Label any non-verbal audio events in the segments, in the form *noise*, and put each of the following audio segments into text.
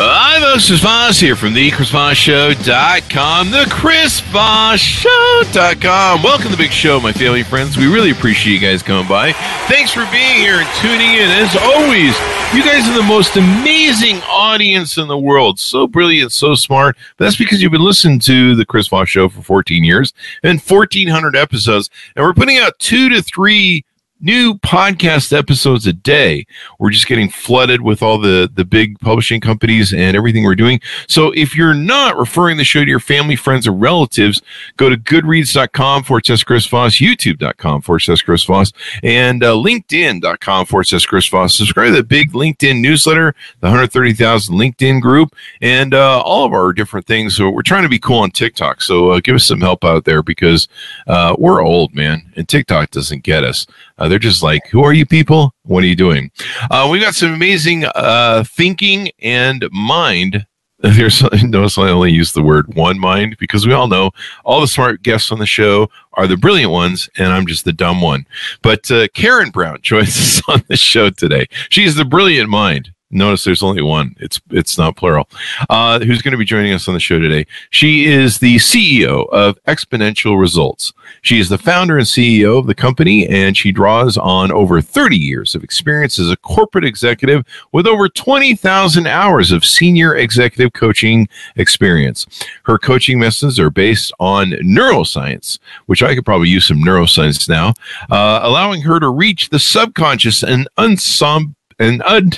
Hi, this is Voss here from the ChrisVossShow.com, the ChrisVossShow.com. Welcome to the big show, my family friends. We really appreciate you guys coming by. Thanks for being here and tuning in. As always, you guys are the most amazing audience in the world. So brilliant, so smart. But that's because you've been listening to the Chris Voss Show for 14 years and 1,400 episodes. And we're putting out two to three new podcast episodes a day. We're just getting flooded with all the the big publishing companies and everything we're doing. So if you're not referring the show to your family, friends, or relatives, go to goodreads.com forward slash Chris youtube.com forward slash Chris Voss, and uh, linkedin.com forward slash Chris Voss. Subscribe to the big LinkedIn newsletter, the 130,000 LinkedIn group, and uh, all of our different things. So we're trying to be cool on TikTok. So uh, give us some help out there because uh, we're old, man, and TikTok doesn't get us. Uh, they're just like, who are you people? What are you doing? Uh, we've got some amazing uh, thinking and mind. *laughs* There's *laughs* notice I only use the word one mind because we all know all the smart guests on the show are the brilliant ones, and I'm just the dumb one. But uh, Karen Brown *laughs* joins us on the show today. She's the brilliant mind. Notice there's only one. It's it's not plural. Uh, who's going to be joining us on the show today? She is the CEO of Exponential Results. She is the founder and CEO of the company, and she draws on over 30 years of experience as a corporate executive with over 20,000 hours of senior executive coaching experience. Her coaching methods are based on neuroscience, which I could probably use some neuroscience now, uh, allowing her to reach the subconscious and unsum and un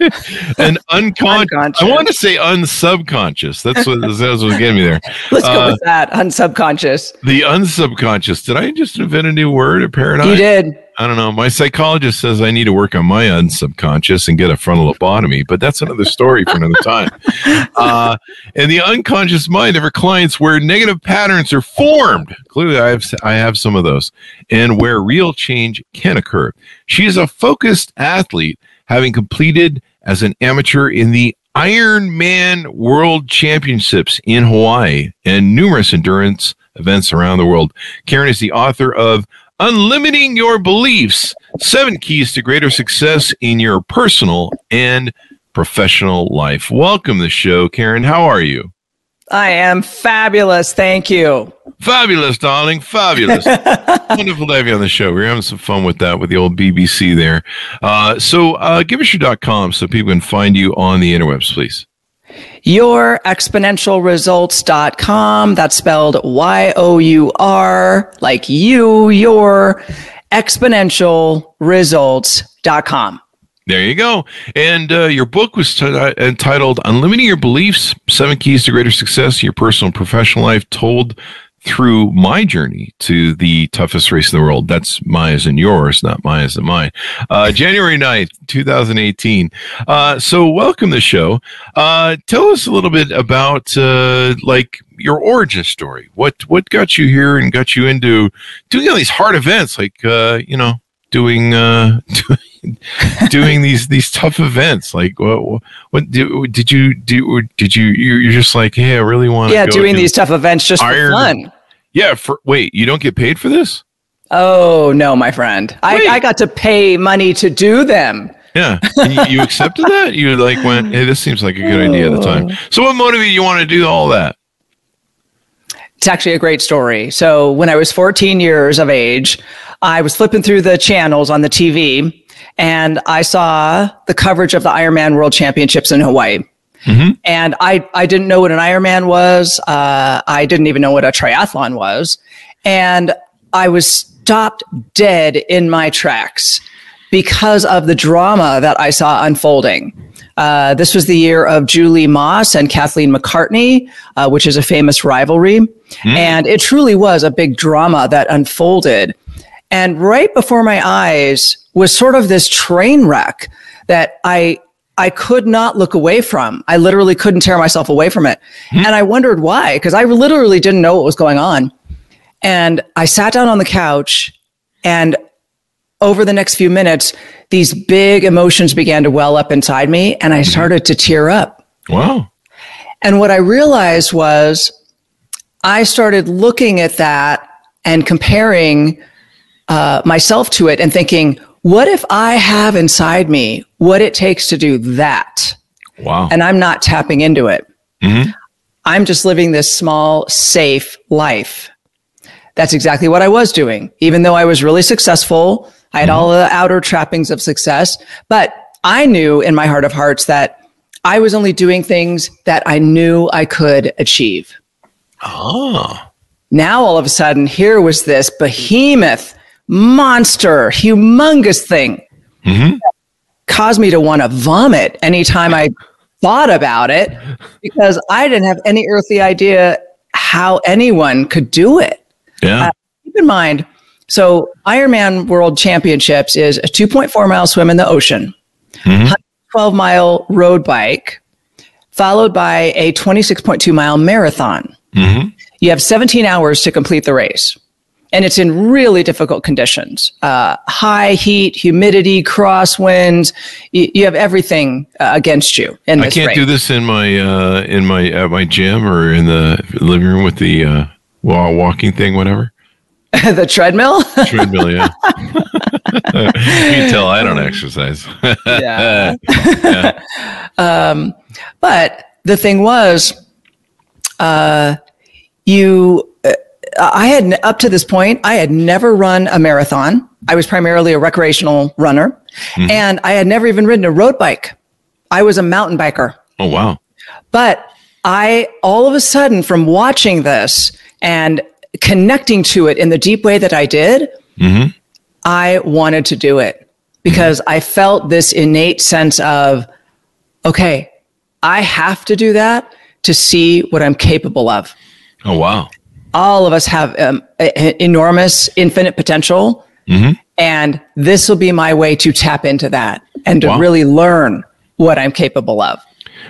*laughs* and unconscious. I want to say unsubconscious. That's what that's what was getting me there. *laughs* Let's uh, go with that. Unsubconscious. The unsubconscious. Did I just invent a new word? A paradigm? You did. I don't know. My psychologist says I need to work on my unsubconscious and get a frontal lobotomy, but that's another story for another time. *laughs* Uh, and the unconscious mind of her clients, where negative patterns are formed. Clearly, I have I have some of those, and where real change can occur. She is a focused athlete having completed as an amateur in the Ironman World Championships in Hawaii and numerous endurance events around the world. Karen is the author of Unlimiting Your Beliefs Seven Keys to Greater Success in Your Personal and Professional Life. Welcome to the show, Karen. How are you? I am fabulous. Thank you. Fabulous, darling. Fabulous. *laughs* Wonderful to have you on the show. We're having some fun with that with the old BBC there. Uh, so uh, give us your .com so people can find you on the interwebs, please. Your exponentialresults.com. That's spelled Y O U R, like you, your exponentialresults.com. There you go. And uh, your book was t- uh, entitled Unlimiting Your Beliefs Seven Keys to Greater Success in Your Personal and Professional Life, told through my journey to the toughest race in the world. That's my as in yours, not my as in mine. Uh, January 9th, 2018. Uh, so, welcome to the show. Uh, tell us a little bit about, uh, like, your origin story. What what got you here and got you into doing all these hard events, like, you know, doing uh *laughs* doing *laughs* these these tough events like what what did, did you do did you you're just like hey i really want to. yeah doing do these tough events just iron. for fun. Yeah for wait you don't get paid for this? Oh no my friend. I, I got to pay money to do them. Yeah you, you accepted *laughs* that? You like went hey this seems like a good idea at the time. Oh. So what motivated you want to do all that? It's actually a great story. So when I was 14 years of age, I was flipping through the channels on the TV and I saw the coverage of the Ironman World Championships in Hawaii. Mm-hmm. And I, I didn't know what an Ironman was. Uh, I didn't even know what a triathlon was. And I was stopped dead in my tracks because of the drama that I saw unfolding. Uh, this was the year of Julie Moss and Kathleen McCartney, uh, which is a famous rivalry. Mm. And it truly was a big drama that unfolded. And right before my eyes was sort of this train wreck that I I could not look away from. I literally couldn't tear myself away from it. Hmm. And I wondered why, because I literally didn't know what was going on. And I sat down on the couch and over the next few minutes, these big emotions began to well up inside me and I started to tear up. Wow. And what I realized was I started looking at that and comparing uh, myself to it and thinking, what if I have inside me what it takes to do that? Wow. And I'm not tapping into it. Mm-hmm. I'm just living this small, safe life. That's exactly what I was doing. Even though I was really successful, I had mm-hmm. all the outer trappings of success, but I knew in my heart of hearts that I was only doing things that I knew I could achieve. Oh. Now all of a sudden, here was this behemoth monster, humongous thing. Mm-hmm. Caused me to want to vomit anytime I thought about it because I didn't have any earthly idea how anyone could do it. Yeah. Uh, keep in mind, so Ironman World Championships is a 2.4 mile swim in the ocean, mm-hmm. 12 mile road bike, followed by a 26.2 mile marathon. Mm-hmm. You have 17 hours to complete the race and it's in really difficult conditions. Uh, high heat humidity crosswinds you, you have everything uh, against you in i can't race. do this in my uh, in my at my gym or in the living room with the uh, walking thing whatever. *laughs* The treadmill? Treadmill yeah. *laughs* You can tell i don't exercise. Yeah, *laughs* yeah. Um, but the thing was uh, you I had up to this point, I had never run a marathon. I was primarily a recreational runner mm-hmm. and I had never even ridden a road bike. I was a mountain biker. Oh, wow. But I, all of a sudden, from watching this and connecting to it in the deep way that I did, mm-hmm. I wanted to do it because mm-hmm. I felt this innate sense of, okay, I have to do that to see what I'm capable of. Oh, wow all of us have um, enormous, infinite potential. Mm-hmm. And this will be my way to tap into that and to wow. really learn what I'm capable of.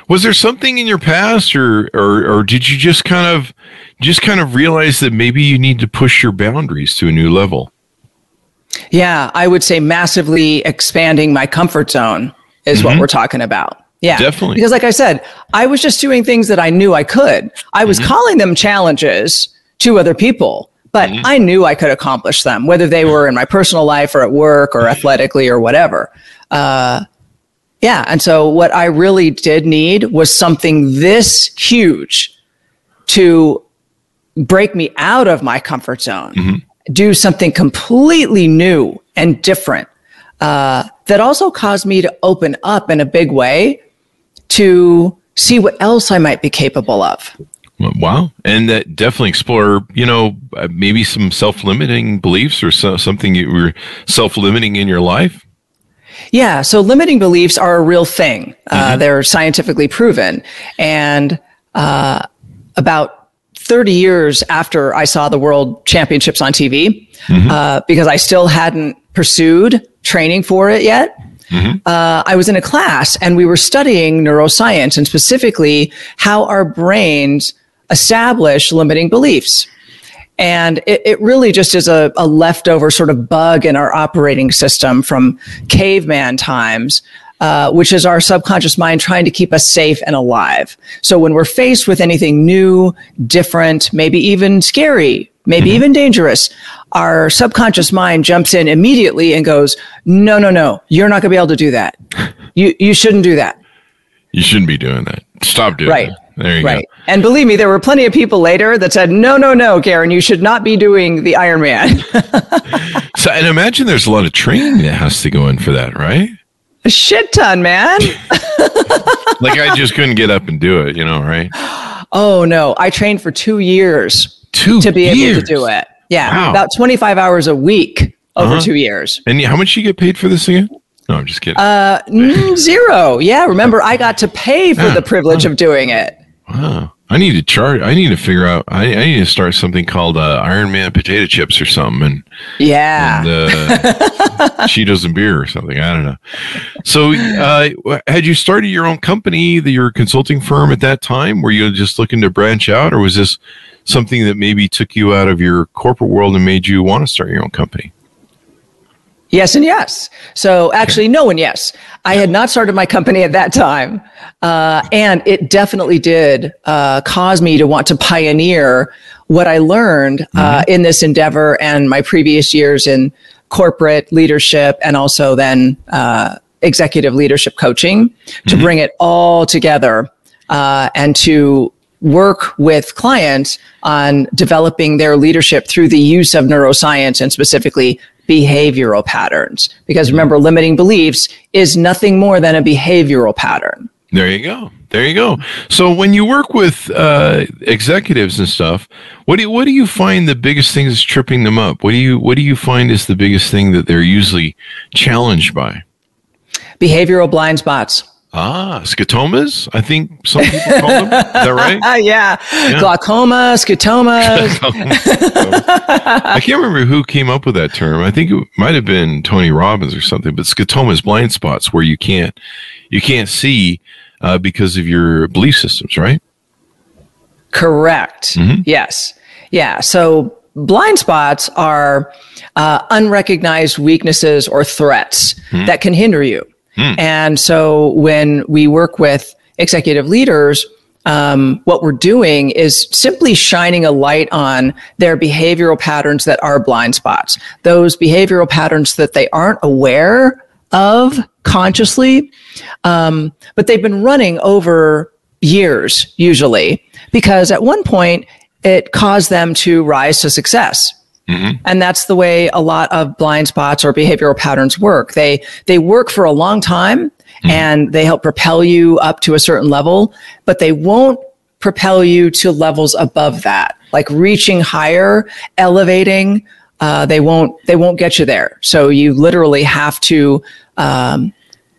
Was there something in your past or, or, or did you just kind of, just kind of realize that maybe you need to push your boundaries to a new level? Yeah, I would say massively expanding my comfort zone is mm-hmm. what we're talking about. Yeah, definitely. Because, like I said, I was just doing things that I knew I could. I was mm-hmm. calling them challenges to other people, but mm-hmm. I knew I could accomplish them, whether they were in my personal life or at work or athletically or whatever. Uh, yeah. And so what I really did need was something this huge to break me out of my comfort zone, mm-hmm. do something completely new and different. Uh, that also caused me to open up in a big way to see what else I might be capable of. Wow. And that definitely explore, you know, uh, maybe some self limiting beliefs or so, something you were self limiting in your life. Yeah. So limiting beliefs are a real thing. Uh, mm-hmm. Uh, they're scientifically proven. And uh, about 30 years after I saw the world championships on TV, mm-hmm. uh, because I still hadn't pursued training for it yet. Mm-hmm. Uh, I was in a class and we were studying neuroscience and specifically how our brains establish limiting beliefs. And it, it really just is a, a, leftover sort of bug in our operating system from caveman times, uh, which is our subconscious mind trying to keep us safe and alive. So when we're faced with anything new, different, maybe even scary, maybe mm-hmm. even dangerous, our subconscious mind jumps in immediately and goes, no, no, no, you're not going to be able to do that. You, you shouldn't do that. You shouldn't be doing that. Stop doing right. that. There you right. go. And believe me, there were plenty of people later that said, no, no, no, Karen, you should not be doing the Iron Man. *laughs* so, and imagine there's a lot of training that has to go in for that, right? A shit ton, man. *laughs* like I just couldn't get up and do it, you know, right? *gasps* Oh, no. I trained for two years two to be years. able to do it. Yeah. Wow. About 25 hours a week over uh-huh. two years. And how much you get paid for this again? No, I'm just kidding. Uh, *laughs* zero. Yeah. Remember, I got to pay for the privilege of doing it. Wow. I need to chart. I need to figure out. I, I need to start something called uh, Iron Man potato chips or something, and yeah, and, uh, *laughs* Cheetos and beer or something. I don't know. So, uh, had you started your own company, the, your consulting firm at that time? Were you just looking to branch out, or was this something that maybe took you out of your corporate world and made you want to start your own company? Yes and yes. So actually, no and yes. I had not started my company at that time, uh, and it definitely did uh, cause me to want to pioneer what I learned uh, mm-hmm. in this endeavor and my previous years in corporate leadership and also then uh, executive leadership coaching to mm-hmm. bring it all together uh, and to work with clients on developing their leadership through the use of neuroscience and specifically behavioral patterns. Because remember, limiting beliefs is nothing more than a behavioral pattern. There you go. There you go. So when you work with uh, executives and stuff, what do you, what do you find the biggest thing is tripping them up? What do you what do you find is the biggest thing that they're usually challenged by? Behavioral blind spots. Ah, scotomas. I think some people call them. Is that *laughs* right? yeah. yeah. Glaucoma, scotomas. *laughs* I can't remember who came up with that term. I think it might have been Tony Robbins or something. But scotomas, blind spots where you can't you can't see uh, because of your belief systems, right? Correct. Mm-hmm. Yes. Yeah. So blind spots are uh, unrecognized weaknesses or threats mm-hmm. that can hinder you. Mm. And so when we work with executive leaders, um, what we're doing is simply shining a light on their behavioral patterns that are blind spots, those behavioral patterns that they aren't aware of consciously, um, but they've been running over years usually because at one point it caused them to rise to success Mm-hmm. And that's the way a lot of blind spots or behavioral patterns work. They they work for a long time mm-hmm. and they help propel you up to a certain level, but they won't propel you to levels above that, like reaching higher, elevating. Uh, they won't they won't get you there. So you literally have to um,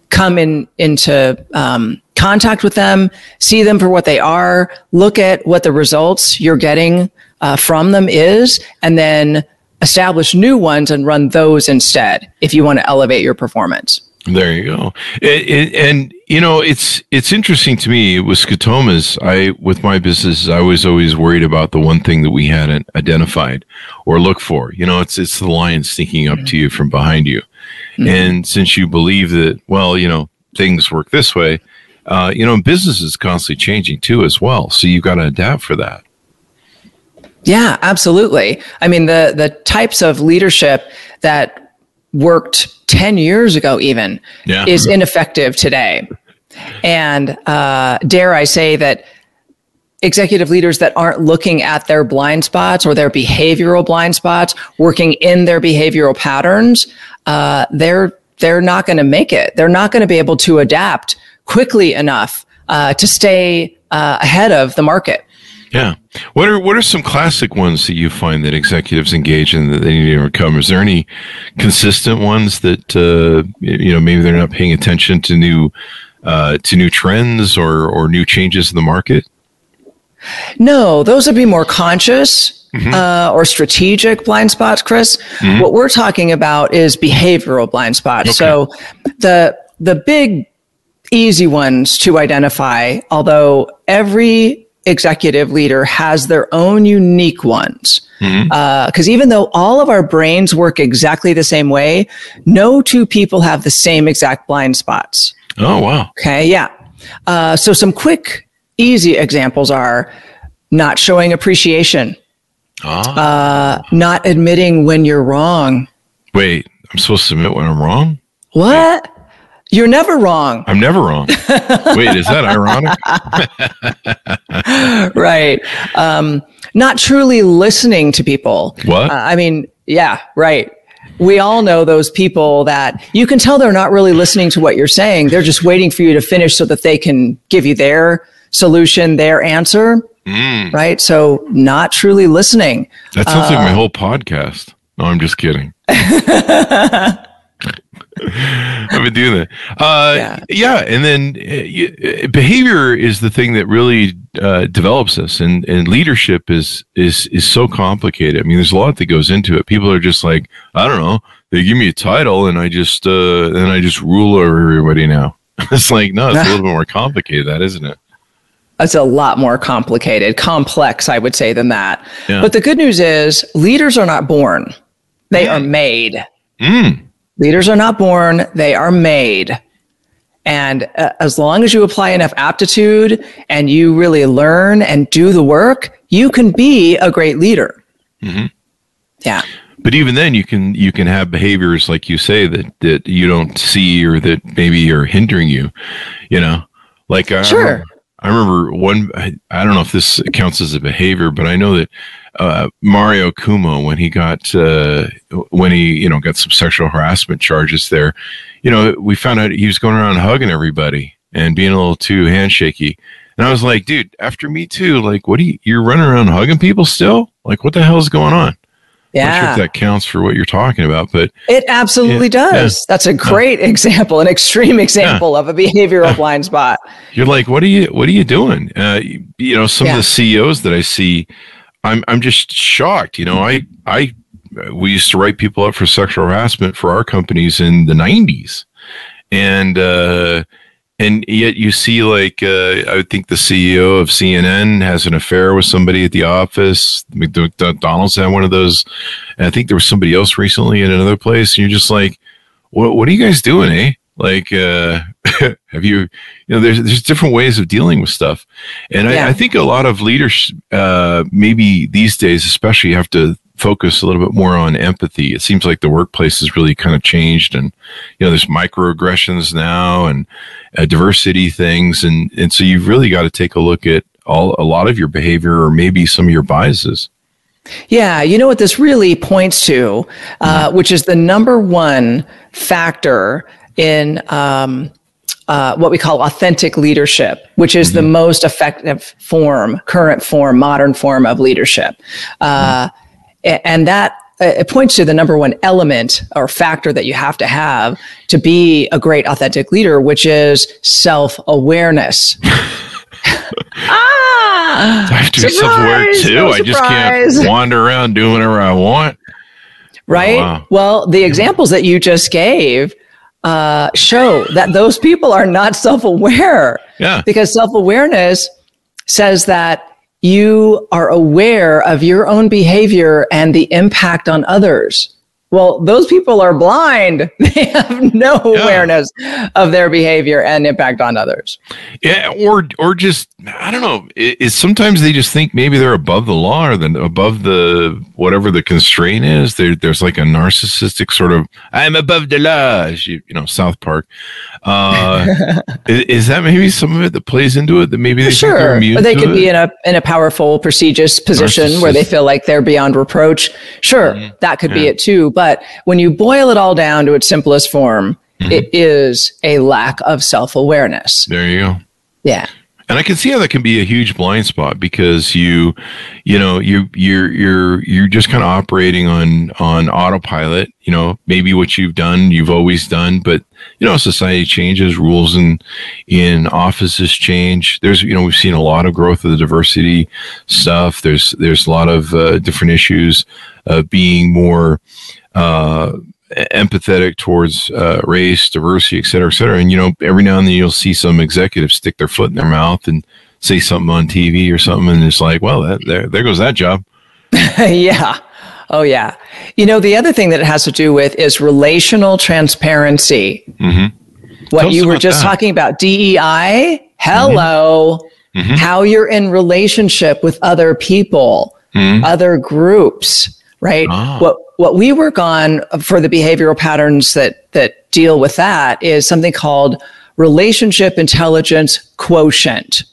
come in into um, contact with them, see them for what they are, look at what the results you're getting uh, from them is, and then establish new ones and run those instead if you want to elevate your performance. There you go. It, it, and you know, it's it's interesting to me with scotomas. I with my business, I was always worried about the one thing that we hadn't identified or looked for. You know, it's it's the lion sneaking up mm-hmm. to you from behind you. Mm-hmm. And since you believe that, well, you know, things work this way, uh, you know, business is constantly changing too as well. So you've got to adapt for that. Yeah, absolutely. I mean, the the types of leadership that worked 10 years ago even yeah. is ineffective today. And uh, dare I say that executive leaders that aren't looking at their blind spots or their behavioral blind spots, working in their behavioral patterns, uh, they're they're not going to make it. They're not going to be able to adapt quickly enough uh, to stay uh, ahead of the market. Yeah. What are what are some classic ones that you find that executives engage in that they need to overcome? Is there any consistent ones that uh, you know maybe they're not paying attention to new uh, to new trends or or new changes in the market? No, those would be more conscious mm-hmm. uh, or strategic blind spots, Chris. Mm-hmm. What we're talking about is behavioral blind spots. Okay. So the the big easy ones to identify, although every executive leader has their own unique ones. Because mm-hmm. uh, even though all of our brains work exactly the same way, no two people have the same exact blind spots. Oh, wow. Okay. Yeah. Uh, so some quick, easy examples are not showing appreciation, ah. uh, not admitting when you're wrong. Wait, I'm supposed to admit when I'm wrong? What? Wait. You're never wrong. I'm never wrong. Wait, is that ironic? *laughs* right. Um, not truly listening to people. What? Uh, I mean, yeah, right. We all know those people that you can tell they're not really listening to what you're saying. They're just waiting for you to finish so that they can give you their solution, their answer. Mm. Right. So, not truly listening. That sounds uh, like my uh, whole podcast. No, I'm just kidding. *laughs* *laughs* I've been doing that. Uh, yeah. yeah. and then uh, you, uh, behavior is the thing that really uh, develops us, and, and leadership is is is so complicated. I mean, there's a lot that goes into it. People are just like, I don't know, they give me a title, and I just uh, and I just rule over everybody now. *laughs* it's like no, it's a little bit more complicated, that isn't it? It's a lot more complicated, complex, I would say, than that. Yeah. But the good news is, leaders are not born; they mm. are made. Mm. Leaders are not born, they are made. And uh, as long as you apply enough aptitude and you really learn and do the work, you can be a great leader. Mm-hmm. Yeah. But even then, you can you can have behaviors like you say that that you don't see or that maybe are hindering you. You know, like uh, sure. I remember one. I don't know if this counts as a behavior, but I know that uh, Mario Cuomo, when he got uh, when he you know got some sexual harassment charges there, you know, we found out he was going around hugging everybody and being a little too handshaky. And I was like, dude, after me too, like, what do you? You're running around hugging people still? Like, what the hell is going on? Yeah. I'm not sure if that counts for what you're talking about, but it absolutely yeah, does. Yeah, That's a great yeah. *laughs* example, an extreme example of a behavioral blind spot. You're like, what are you, what are you doing? Uh, you know, some of the CEOs that I see, I'm, I'm just shocked. You know, I, I, we used to write people up for sexual harassment for our companies in the 90s, and uh, and yet you see like uh, I think the CEO of CNN has an affair with somebody at the office. McDonald's had one of those. And I think there was somebody else recently in another place. And you're just like, what What are you guys doing, eh? Like, uh, *laughs* have you? You know, there's there's different ways of dealing with stuff, and yeah. I, I, think a lot of leaders, uh, maybe these days, especially, have to focus a little bit more on empathy. It seems like the workplace has really kind of changed, and you know, there's microaggressions now and uh, diversity things, and and so you've really got to take a look at all a lot of your behavior or maybe some of your biases. Yeah, you know what this really points to, uh, mm-hmm. which is the number one factor in um, uh, what we call authentic leadership, which is mm-hmm. the most effective form, current form, modern form of leadership. Uh, mm-hmm and that uh, it points to the number one element or factor that you have to have to be a great authentic leader, which is self awareness. *laughs* ah, I have to be self aware too. No I just can't wander around doing whatever I want. Right. Oh, wow. Well, the examples that you just gave uh, show that those people are not self aware. Yeah. Because self awareness says that you are aware of your own behavior and the impact on others. Well, those people are blind. *laughs* They have no yeah. awareness of their behavior and impact on others. Yeah, or or just I don't know. Is sometimes they just think maybe they're above the law or then above the whatever the constraint is. There, there's like a narcissistic sort of I'm above the law, you, you know, South Park. Uh, *laughs* is, is, that maybe some of it that plays into it? That maybe they sure, or they could it? be in a in a powerful, prestigious position where they feel like they're beyond reproach. Sure, mm-hmm. that could yeah. be it too. But when you boil it all down to its simplest form, mm-hmm. it is a lack of self awareness. There you go. Yeah and I can see how that can be a huge blind spot because you, you know, you you're you're you're just kind of operating on on autopilot. You know, maybe what you've done, you've always done, but you know, society changes, rules in in offices change. There's you know, we've seen a lot of growth of the diversity stuff. There's there's a lot of uh, different issues uh, being more. Uh, empathetic towards uh, race, diversity, et cetera, et cetera. And you know, every now and then you'll see some executives stick their foot in their mouth and say something on TV or something, and it's like, well, that, there, there goes that job. *laughs* yeah. Oh, yeah. You know, the other thing that it has to do with is relational transparency. Mm-hmm. What you were just that. talking about, DEI. Hello. Mm-hmm. mm-hmm. How you're in relationship with other people, mm-hmm. other groups, right? Oh. What what we work on for the behavioral patterns that that deal with that is something called relationship intelligence quotient.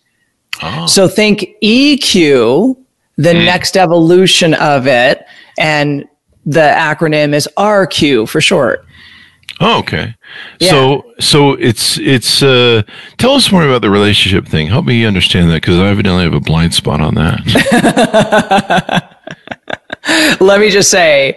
Oh. So think EQ, the mm. next evolution of it, and the acronym is RQ for short. Oh, okay. Yeah. So, so it's it's. Uh, tell us more about the relationship thing. Help me understand that because I evidently have a blind spot on that. *laughs* Let me just say,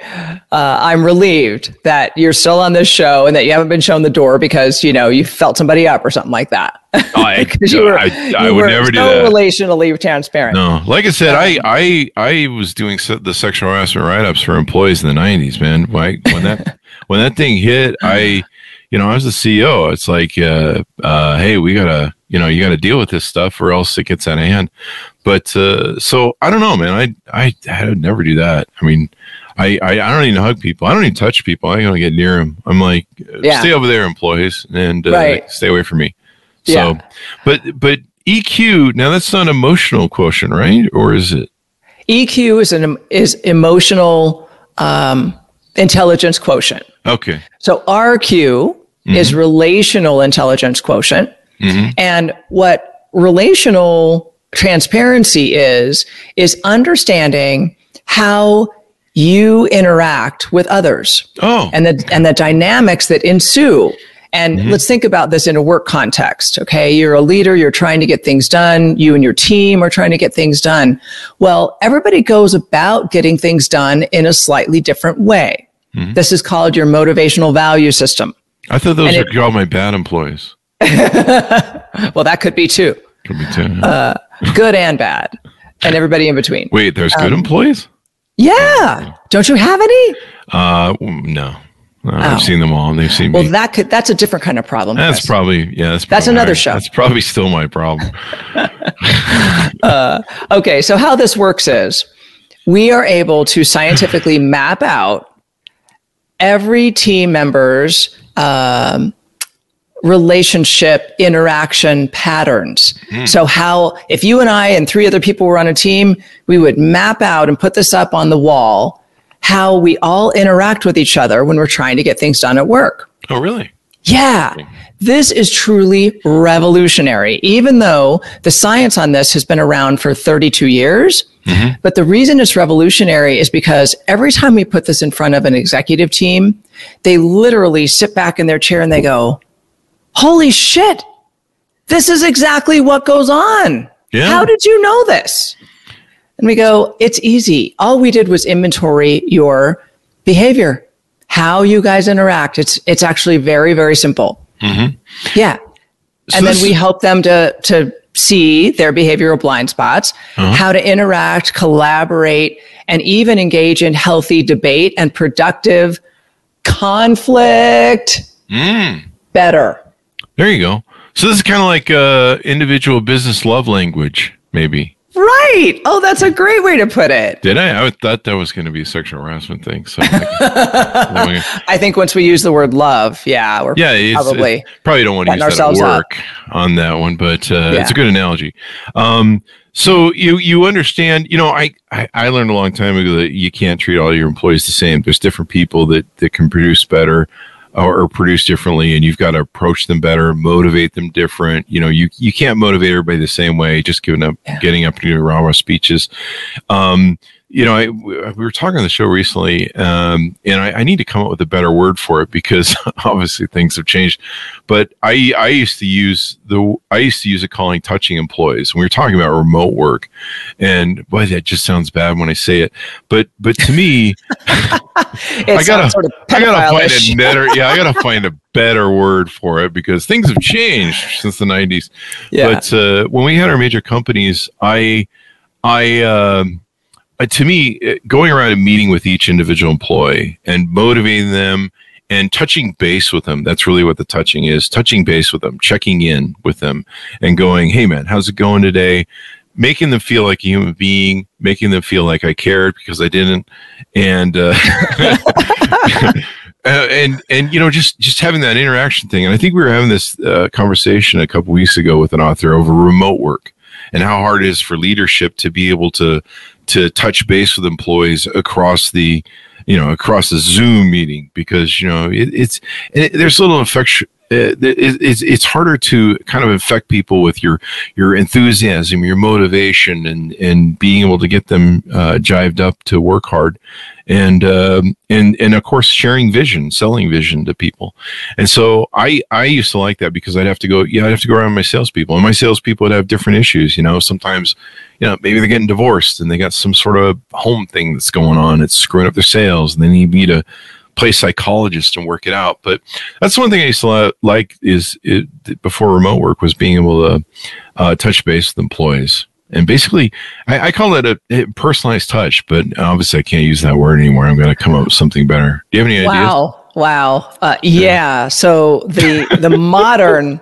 uh, I'm relieved that you're still on this show and that you haven't been shown the door because you know you felt somebody up or something like that. I, *laughs* you were, I, I you would never so do that. Relationally transparent. No, like I said, I I I was doing the sexual harassment write ups for employees in the '90s. Man, when that *laughs* when that thing hit, I you know I was the CEO. It's like, uh, uh, hey, we gotta you know you got to deal with this stuff or else it gets out of hand but uh, so I don't know, man. I I I would never do that. I mean, I, I, I don't even hug people. I don't even touch people. I don't get near them. I'm like, yeah. stay over there, employees, and uh, right. stay away from me. So, yeah. but but EQ now that's not emotional quotient, right? Or is it? EQ is an is emotional um, intelligence quotient. Okay. So RQ mm-hmm. is relational intelligence quotient, mm-hmm. and what relational transparency is is understanding how you interact with others oh. and the and the dynamics that ensue and mm-hmm. let's think about this in a work context okay you're a leader you're trying to get things done you and your team are trying to get things done well everybody goes about getting things done in a slightly different way mm-hmm. this is called your motivational value system i thought those and were it, all my bad employees *laughs* well that could be too could be too uh, good and bad, and everybody in between. Wait, there's good um, employees? Yeah. Don't you have any? Uh, no. No, I've oh. seen them all, and they've seen well, me. Well, that could that's a different kind of problem. That's Chris. probably yeah. That's, that's another show. That's probably still my problem. *laughs* uh, okay, so how this works is we are able to scientifically map out every team member's um, relationship interaction patterns. Mm. So how, if you and I and three other people were on a team, we would map out and put this up on the wall, how we all interact with each other when we're trying to get things done at work. Oh, really? Yeah. This is truly revolutionary, even though the science on this has been around for 32 years. Mm-hmm. But the reason it's revolutionary is because every time we put this in front of an executive team, they literally sit back in their chair and they go, holy shit, this is exactly what goes on. Yeah. How did you know this? And we go, it's easy. All we did was inventory your behavior, how you guys interact. It's it's actually very very simple. Mm-hmm. Yeah, so and then we help them to to see their behavioral blind spots, uh-huh. how to interact, collaborate, and even engage in healthy debate and productive conflict. Mm. Better. There you go. So this is kind of like uh, individual business love language, maybe. Right. Oh, that's a great way to put it. Did I? I thought that was going to be a sexual harassment thing. So *laughs* I think once we use the word love, yeah, we're yeah, probably probably don't want to use that at work up. on that one, but uh, yeah. it's a good analogy. Um, so you you understand, you know, I, I, I learned a long time ago that you can't treat all your employees the same. There's different people that that can produce better or, or produce differently and you've got to approach them better motivate them different you know you you can't motivate everybody the same way just giving up yeah. getting up and doing rah speeches um, you know, I, we were talking on the show recently, um, and I, I, need to come up with a better word for it because *laughs* obviously things have changed. But I, I used to use the, I used to use it calling touching employees. we were talking about remote work, and boy, that just sounds bad when I say it. But, but to me, *laughs* I gotta, sort of I gotta find a better, yeah, I gotta *laughs* find a better word for it because things have changed since the '90s. Yeah. But uh, when we had our major companies, I, I. Um, to me, uh, going around and meeting with each individual employee and motivating them and touching base with them that's really what the touching is touching base with them checking in with them and going hey man how's it going today? Making them feel like a human being making them feel like i cared because i didn't. And uh, *laughs* uh, and and you know just just having that interaction thing. And i think we were having this uh, conversation a couple weeks ago with an author over remote work and how hard it is for leadership to be able to to touch base with employees across the you know across the zoom meeting because you know it, it's it, there's a little infection uh, it's it's harder to kind of infect people with your your enthusiasm, your motivation, and and being able to get them uh, jived up to work hard, and um, and and of course sharing vision, selling vision to people. And so I I used to like that because I'd have to go yeah I'd have to go around my salespeople, and my salespeople would have different issues. You know, sometimes you know, maybe they're getting divorced and they got some sort of home thing that's going on. It's screwing up their sales and they need me to play psychologist and work it out. But that's one thing I used to like is it, before remote work was being able to uh, touch base with employees. And basically, I, I call it a, a, personalized touch, but obviously I can't use that word anymore. I'm going to come up with something better. Do you have any wow. ideas? Wow. Wow. Uh, yeah. yeah. So the the *laughs* modern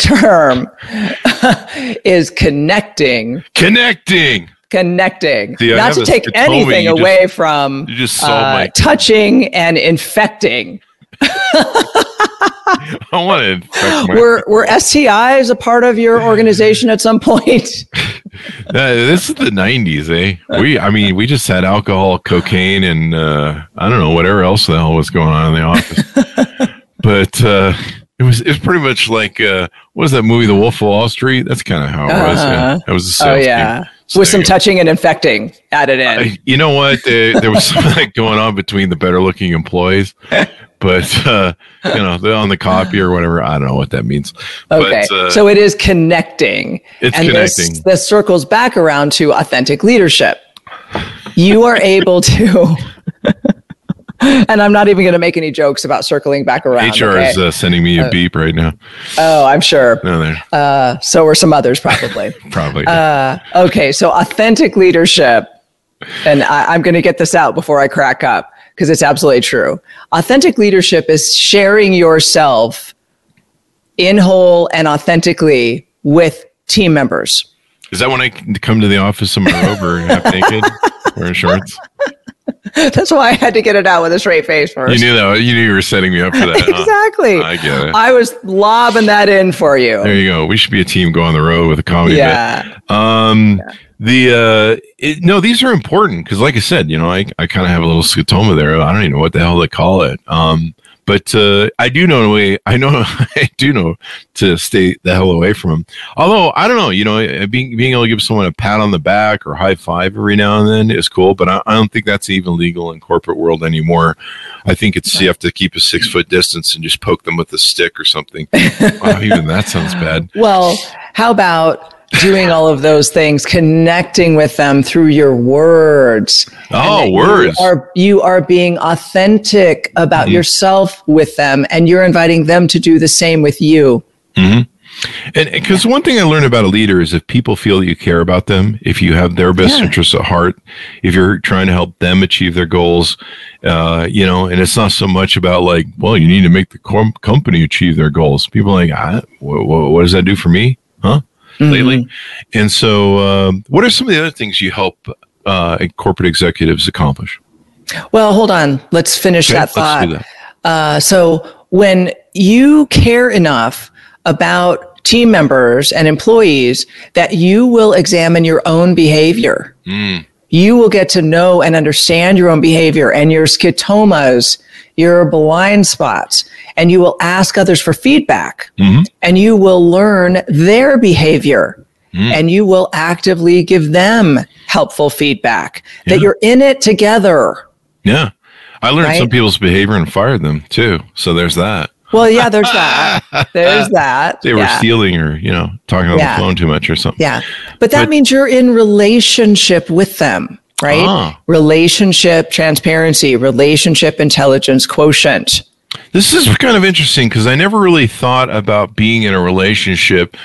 term *laughs* is connecting. Connecting. Connecting. See, Not to take anything away just, from you just uh, my- touching and infecting. *laughs* I want to infect my- were were STIs a part of your organization at some point? *laughs* uh, this is the '90s, eh? We, I mean, we just had alcohol, cocaine, and uh, I don't know whatever else the hell was going on in the office. but uh, it was it's pretty much like uh, what was that movie, The Wolf of Wall Street? That's kind of how it uh-huh. was. Yeah. Uh-huh. That was a sales oh yeah. With some touching and infecting added in. you know what? There, there was *laughs* something going on between the better looking employees *laughs* but uh, you know, on the copy or whatever. I don't know what that means. Okay, but, uh, so it is connecting. It's and connecting. This, this circles back around to authentic leadership. You are able to. And I'm not even going to make any jokes about circling back around. HR okay? is uh, sending me a uh, beep right now. Oh, I'm sure. No, there. Uh, so are some others, probably. *laughs* probably. Uh, okay, so authentic leadership, and I, I'm going to get this out before I crack up because it's absolutely true. Authentic leadership is sharing yourself in whole and authentically with team members. Is that when I come to the office robe or half naked, *laughs* wearing shorts? *laughs* That's why I had to get it out with a straight face first. You knew that. You knew you were setting me up for that. *laughs* exactly. Huh? I get it. I was lobbing that in for you. There you go. We should be a team go on the road with a comedy yeah. bit. Um, yeah. The uh, it, no, these are important because, like I said, you know, I, I kind of have a little scotoma there. I don't even know what the hell they call it. Um, but uh, I do know way. I know *laughs* I do know to stay the hell away from them. Although I don't know, you know, uh, being being able to give someone a pat on the back or high five every now and then is cool. But I, I don't think that's even legal in corporate world anymore. I think it's you have to keep a six foot distance and just poke them with a stick or something. wow, even that sounds bad. *laughs* Well, how about doing all of those things, connecting with them through your words. Oh, words. You are, you are being authentic about mm-hmm. yourself with them, and you're inviting them to do the same with you. Mm-hmm. And because one thing I learned about a leader is if people feel that you care about them, if you have their best yeah. interests at heart, if you're trying to help them achieve their goals, uh, you know, and it's not so much about like, well, you need to make the com- company achieve their goals. People are like, ah, what, what does that do for me? Huh? Mm-hmm. lately. And so, um, what are some of the other things you help uh, corporate executives accomplish? Well, hold on. Let's finish okay, that thought. That. Uh, so, when you care enough about team members and employees that you will examine your own behavior, mm. you will get to know and understand your own behavior and your scotomas your blind spots, and you will ask others for feedback mm-hmm. and you will learn their behavior mm. and you will actively give them helpful feedback yeah. that you're in it together. Yeah. I learned right? some people's behavior and fired them too. So there's that. Well, yeah, there's that. *laughs* There's that. They were yeah. stealing or, you know, talking on yeah. the phone too much or something. Yeah. But that but, means you're in relationship with them right? Ah. Relationship transparency, relationship intelligence quotient. This is kind of interesting because I never really thought about being in a relationship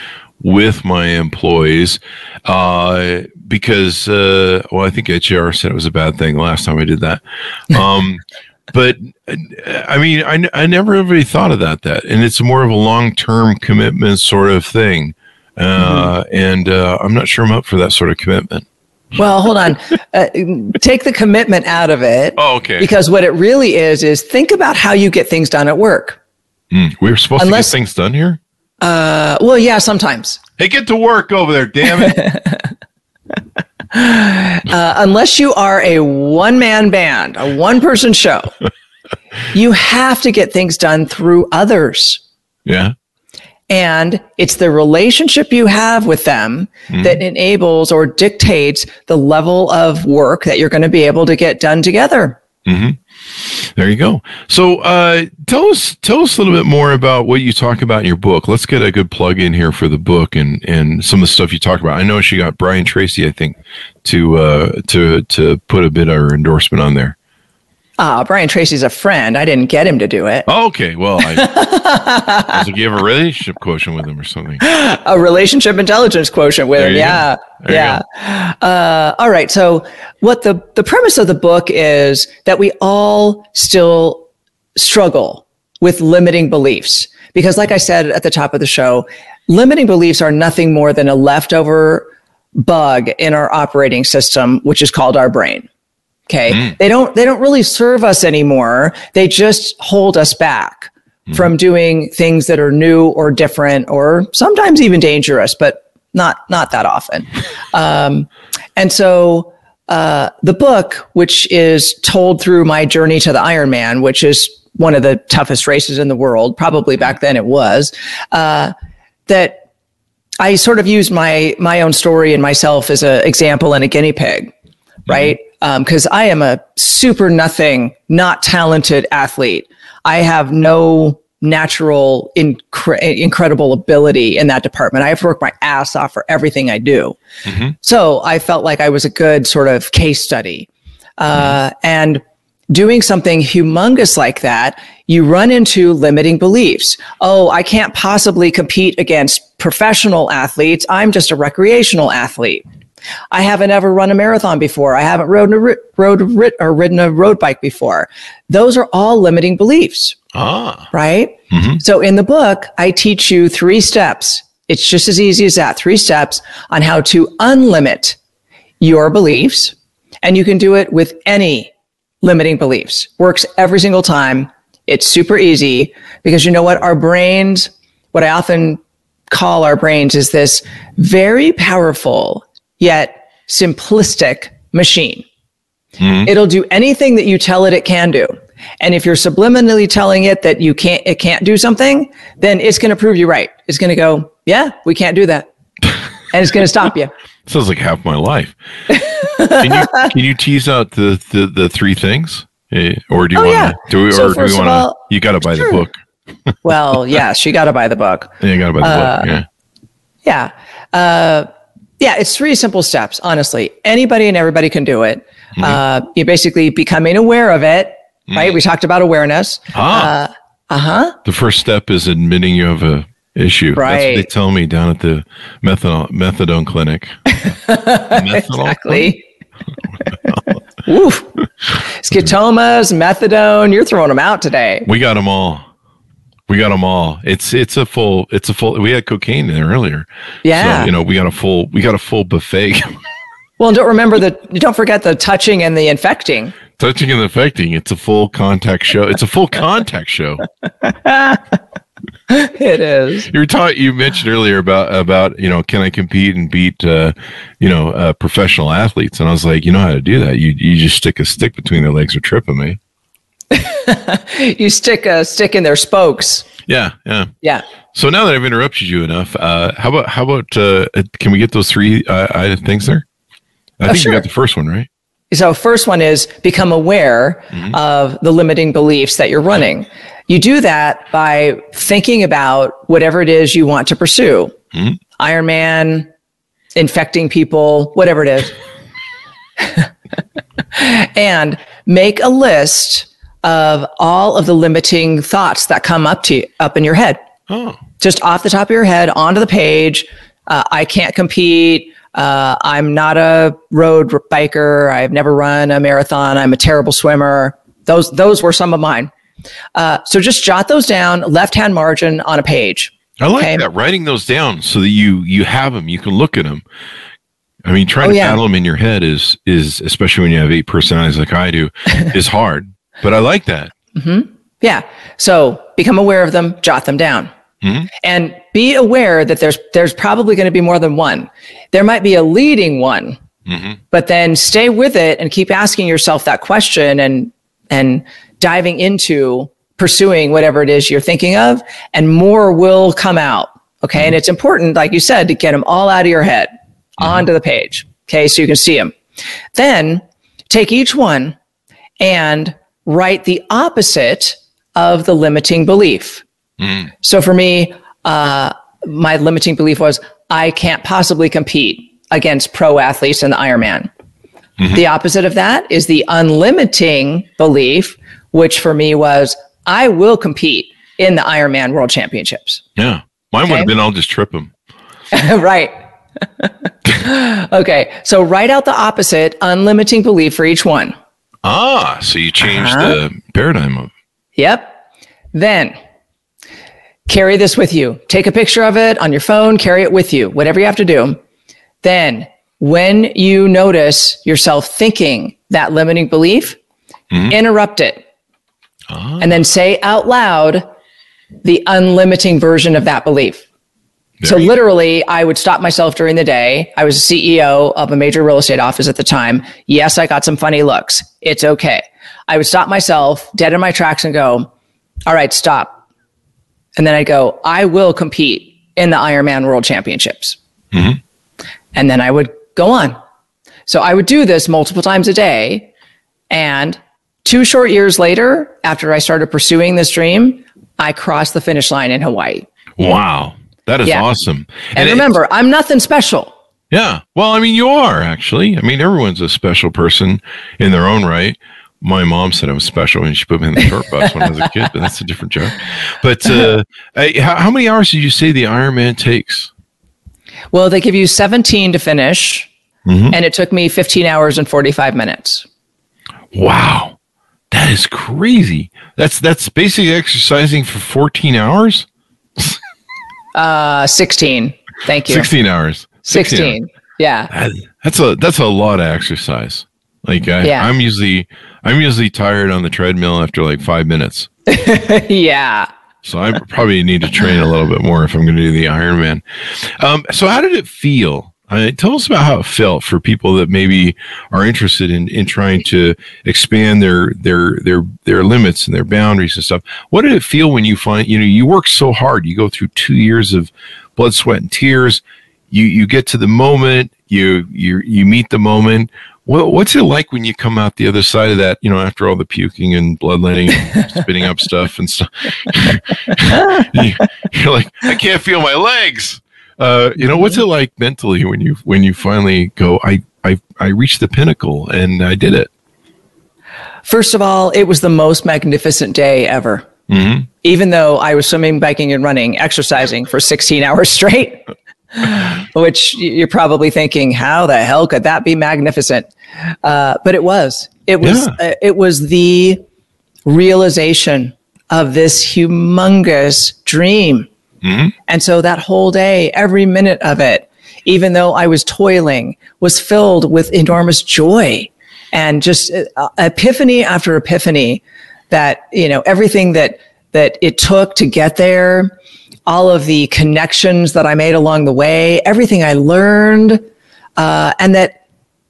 with my employees uh, because, uh, well, I think HR said it was a bad thing last time I did that. *laughs* Um, but I mean, I, I never really thought of that, that, and it's more of a long term commitment sort of thing. Uh, mm-hmm. And uh, I'm not sure I'm up for that sort of commitment. Well, hold on. Uh, take the commitment out of it. Oh, okay. Because what it really is is think about how you get things done at work. Mm, we are supposed unless, to get things done here. Uh, well, yeah, sometimes. Hey, get to work over there, damn it. *laughs* uh, unless you are a one man band, a one person show, *laughs* you have to get things done through others. Yeah. And it's the relationship you have with them mm-hmm. that enables or dictates the level of work that you're going to be able to get done together. Mm-hmm. There you go. So, uh, tell us tell us a little bit more about what you talk about in your book. Let's get a good plug in here for the book and and some of the stuff you talk about. I know she got Brian Tracy, I think, to uh, to to put a bit of her endorsement on there. Uh, Brian Tracy's a friend. I didn't get him to do it. Oh, okay. Well, I, I was like, you have a relationship quotient with him or something. *gasps* A relationship intelligence quotient with There him. Yeah. go. There you Yeah. Uh, all right. So, what the, the premise of the book is that we all still struggle with limiting beliefs. Because, like I said at the top of the show, limiting beliefs are nothing more than a leftover bug in our operating system, which is called our brain. Okay. They don't, they don't really serve us anymore. They just hold us back from doing things that are new or different or sometimes even dangerous, but not, not that often. *laughs* Um, and so, uh, the book, which is told through my journey to the Ironman, which is one of the toughest races in the world, probably back then it was, uh, that I sort of used my my own story and myself as an example and a guinea pig, right? Because I am a super nothing, not talented athlete. I have no natural, incre- incredible ability in that department. I have to work my ass off for everything I do. So I felt like I was a good sort of case study. Uh, and doing something humongous like that, you run into limiting beliefs. Oh, I can't possibly compete against professional athletes. I'm just a recreational athlete. I haven't ever run a marathon before. I haven't rode a ri- rode a ri- or ridden a road bike before. Those are all limiting beliefs Ah, right? So in the book, I teach you three steps. It's just as easy as that three steps on how to unlimit your beliefs. And you can do it with any limiting beliefs. Works every single time. It's super easy because you know what? Our brains, what I often call our brains is this very powerful yet simplistic machine. It'll do anything that you tell it it can do. And if you're subliminally telling it that you can't, it can't do something, then it's going to prove you right. It's going to go, yeah, we can't do that. And it's going to stop you. *laughs* sounds like half my life. can you *laughs* can you tease out the the, the three things, Eh, or do you Oh, want yeah. to? Do we, So or do we first of want to? You got to buy Sure. the book. Well, yes, you got to buy the book. *laughs* Yeah, you got to buy the Uh, book. Yeah. Yeah. Uh, yeah, it's three simple steps, honestly. Anybody and everybody can do it. Uh, you're basically becoming aware of it, right? We talked about awareness. Ah, Uh huh. the first step is admitting you have a issue. Right. That's what they tell me down at the methadone methadone clinic. *laughs* Methanol Exactly. *laughs* Oof. Scotomas, methadone, you're throwing them out today. We got them all. We got them all. It's it's a full. It's a full. We had cocaine in there earlier. Yeah. So you know we got a full. We got a full buffet. *laughs* Well, don't remember the, don't forget the touching and the infecting. Touching and infecting. It's a full contact show. It's a full contact show. *laughs* It is. You were taught. You mentioned earlier about about you know can I compete and beat uh, you know uh, professional athletes? And I was like, you know how to do that. You you just stick a stick between their legs or trip them, eh? *laughs* You stick a stick in their spokes. Yeah, yeah. Yeah. So now that I've interrupted you enough, uh, how about how about uh, can we get those three uh, I- things there? I think sure. you got the first one right. So first one is become aware of the limiting beliefs that you're running. You do that by thinking about whatever it is you want to pursue. Iron Man, infecting people, whatever it is. *laughs* and make a list of all of the limiting thoughts that come up to you, up in your head Oh, just off the top of your head onto the page. Uh, I can't compete. Uh, I'm not a road biker. I've never run a marathon. I'm a terrible swimmer. Those those were some of mine. Uh, so just jot those down, left hand margin on a page. I like Okay. that. Writing those down so that you you have them, you can look at them. I mean, trying Oh, to yeah. battle them in your head is is especially when you have eight personalities like I do *laughs* is hard. But I like that. Yeah. So become aware of them, jot them down. Mhm. And be aware that there's there's probably going to be more than one. There might be a leading one, Mhm. but then stay with it and keep asking yourself that question and and diving into pursuing whatever it is you're thinking of, and more will come out. Okay. And it's important, like you said, to get them all out of your head onto the page. Okay. So you can see them. Then take each one and write the opposite of the limiting belief. So for me, uh, my limiting belief was I can't possibly compete against pro athletes in the Ironman. The opposite of that is the unlimiting belief, which for me was I will compete in the Ironman World Championships. Yeah. Mine would have been I'll just trip him. *laughs* right. *laughs* okay. So write out the opposite, unlimiting belief for each one. Ah, so you changed Uh-huh. the paradigm of Yep. Then carry this with you. Take a picture of it on your phone, carry it with you, whatever you have to do. Then, when you notice yourself thinking that limiting belief, interrupt it. And then say out loud the unlimiting version of that belief. So Very- literally, I would stop myself during the day. I was a CEO of a major real estate office at the time. Yes, I got some funny looks. It's okay. I would stop myself dead in my tracks and go, all right, stop. And then I'd go, I will compete in the Ironman World Championships. Mm-hmm. And then I would go on. So I would do this multiple times a day. And two short years later, after I started pursuing this dream, I crossed the finish line in Hawaii. Wow. That is Yeah. awesome. And it- remember, I'm nothing special. Yeah. Well, I mean, you are actually. I mean, everyone's a special person in their own right. My mom said I was special when she put me in the short bus when I was a kid, but that's a different joke. But uh, *laughs* how, how many hours did you say the Ironman takes? Well, they give you 17 to finish, Mm-hmm. and it took me 15 hours and 45 minutes. Wow, that is crazy. That's that's basically exercising for 14 hours, Uh, 16. Thank you. 16 hours. 16. Yeah. That- That's a that's a lot of exercise. Like I, Yeah. I'm usually I'm usually tired on the treadmill after like five minutes. *laughs* yeah. So I probably need to train a little bit more if I'm going to do the Ironman. Um, so how did it feel? Uh, tell us about how it felt for people that maybe are interested in, in trying to expand their their their their limits and their boundaries and stuff. What did it feel when you find you know you work so hard? You go through two years of blood, sweat, and tears. You you get to the moment. You you you meet the moment. What, what's it like when you come out the other side of that? You know, after all the puking and bloodletting, and *laughs* spitting up stuff and stuff. you, *laughs* you're like, I can't feel my legs. Uh, you know, what's it like mentally when you when you finally go, I I I reached the pinnacle and I did it. First of all, it was the most magnificent day ever. Mhm. Even though I was swimming, biking, and running, exercising for 16 *laughs* hours straight, *laughs* which you're probably thinking, how the hell could that be magnificent? Uh, but it was. It was. Yeah. Uh, it was the realization of this humongous dream. And so that whole day, every minute of it, even though I was toiling, was filled with enormous joy and just uh, epiphany after epiphany that, you know, everything that, that it took to get there, all of the connections that I made along the way, everything I learned, uh, and that,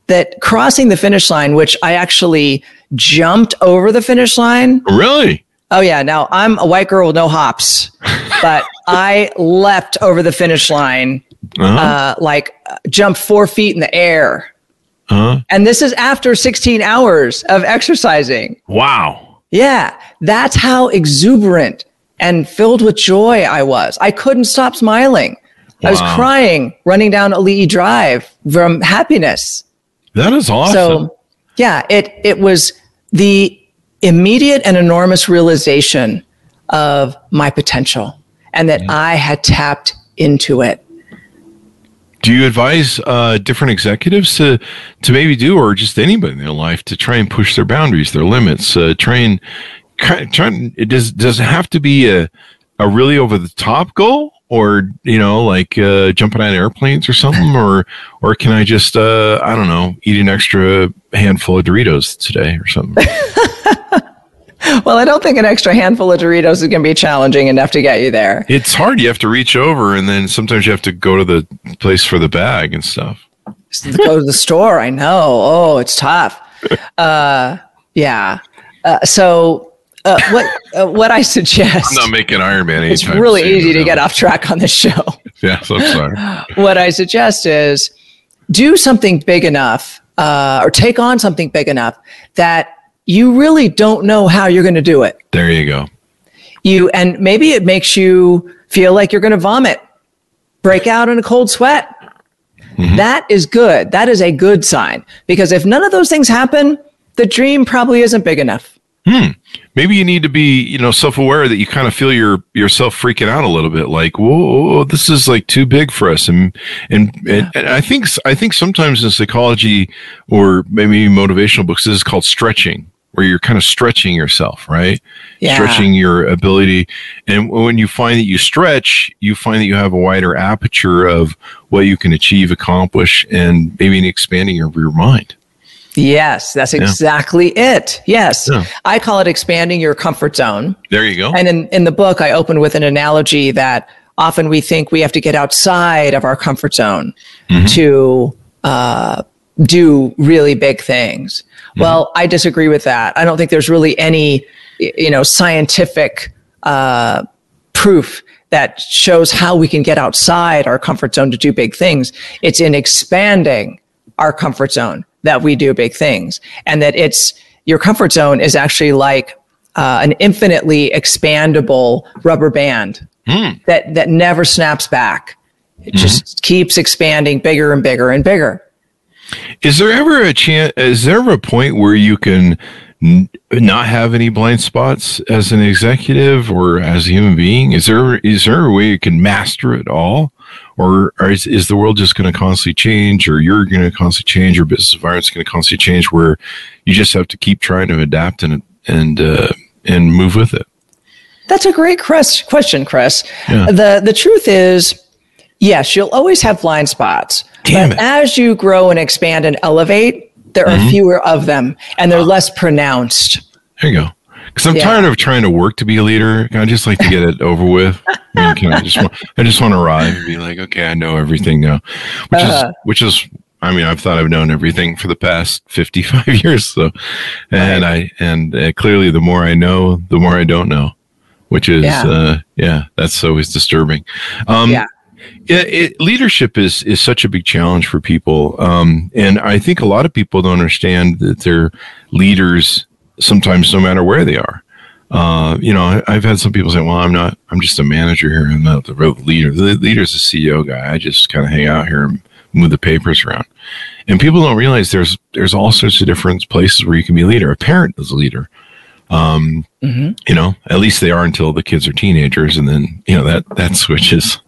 that crossing the finish line, which I actually jumped over the finish line. Really? Oh yeah, now I'm a white girl with no hops, *laughs* but I leapt over the finish line, Uh-huh. uh, like jumped four feet in the air. uh-huh. And this is after 16 hours of exercising. Wow. Yeah, that's how exuberant and filled with joy I was. I couldn't stop smiling. I was crying running down Ali'i Drive from happiness. That is awesome. So, yeah, it it was the immediate and enormous realization of my potential and that I had tapped into it. do you advise uh, different executives to to maybe do, or just anybody in their life, to try and push their boundaries, their limits, uh, try and try? and- It does does it have to be a a really over the top goal, or you know, like uh, jumping on airplanes or something, *laughs* or or can I just uh, I don't know, eat an extra handful of Doritos today or something? *laughs* Well, I don't think an extra handful of Doritos is going to be challenging enough to get you there. it's hard. You have to reach over, and then sometimes you have to go to the place for the bag and stuff. Go to the store. I know. Oh, it's tough. *laughs* Uh, yeah. Uh, so, uh, what uh, what I suggest? I'm not making Iron Man. it's really easy to get off track on this show. *laughs* Yeah, so I'm sorry. *laughs* what I suggest is do something big enough uh, or take on something big enough that you really don't know how you're going to do it. There you go. You and maybe it makes you feel like you're going to vomit, break out in a cold sweat. Mm-hmm. That is good. That is a good sign because if none of those things happen, the dream probably isn't big enough. Hmm. Maybe you need to be, you know, self-aware that you kind of feel your yourself freaking out a little bit, like, whoa, this is like too big for us. And and, yeah. and I think I think sometimes in psychology or maybe motivational books, this is called stretching, where you're kind of stretching yourself, right? Yeah. Stretching your ability. And when you find that you stretch, you find that you have a wider aperture of what you can achieve, accomplish, and maybe expanding your, your mind. Yes, that's exactly yeah. it. Yes. Yeah. I call it expanding your comfort zone. There you go. And in, in the book, I open with an analogy that often we think we have to get outside of our comfort zone mm-hmm. to uh, do really big things. Mm-hmm. Well, I disagree with that. I don't think there's really any, you know, scientific uh, proof that shows how we can get outside our comfort zone to do big things. It's in expanding our comfort zone that we do big things and that it's your comfort zone is actually like uh, an infinitely expandable rubber band mm. that that never snaps back it mm-hmm. just keeps expanding bigger and bigger and bigger is there ever a chance is there ever a point where you can n- not have any blind spots as an executive or as a human being? Is there is there a way you can master it all? Or, or is, is the world just going to constantly change or you're going to constantly change your business environment's going to constantly change where you just have to keep trying to adapt and and uh, and move with it? That's a great question chris. Yeah. the the truth is yes you'll always have blind spots Damn but it. as you grow and expand and elevate there are mm-hmm. fewer of them and they're less pronounced there you go because I'm yeah. tired of trying to work to be a leader. I just like to get it over with. *laughs* I, mean, I just want, I just want to arrive and be like, okay, I know everything now, which uh-huh. is which is. I mean, I've thought I've known everything for the past 55 *laughs* years. So, and right. I and uh, clearly, the more I know, the more I don't know, which is yeah, uh, yeah that's always disturbing. Um, yeah. It, it, leadership is is such a big challenge for people, um, and I think a lot of people don't understand that they're leaders sometimes no matter where they are. Uh, you know, I, have had some people say, "Well, I'm not. I'm just a manager here. I'm not the real leader. The leader's the CEO guy. I just kind of hang out here and move the papers around." And people don't realize there's there's all sorts of different places where you can be a leader. A parent is a leader. Um, mm-hmm. You know, at least they are until the kids are teenagers, and then you know that that *laughs* switches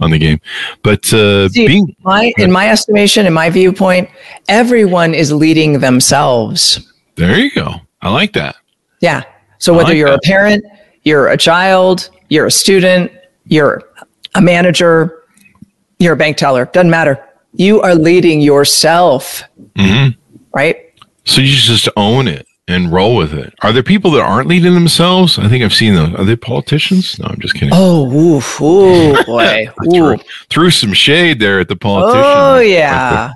on the game. But uh, See, being my, in my estimation, in my viewpoint, everyone is leading themselves. There you go. I like that. Yeah. So whether like you're that. a parent, you're a child, you're a student, you're a manager, you're a bank teller, doesn't matter. You are leading yourself. Mm-hmm. Right? So you just own it and roll with it. Are there people that aren't leading themselves? I think I've seen those. Are they politicians? No, I'm just kidding. Oh, oof, ooh, *laughs* boy. threw, threw, some shade there at the politician. Oh, yeah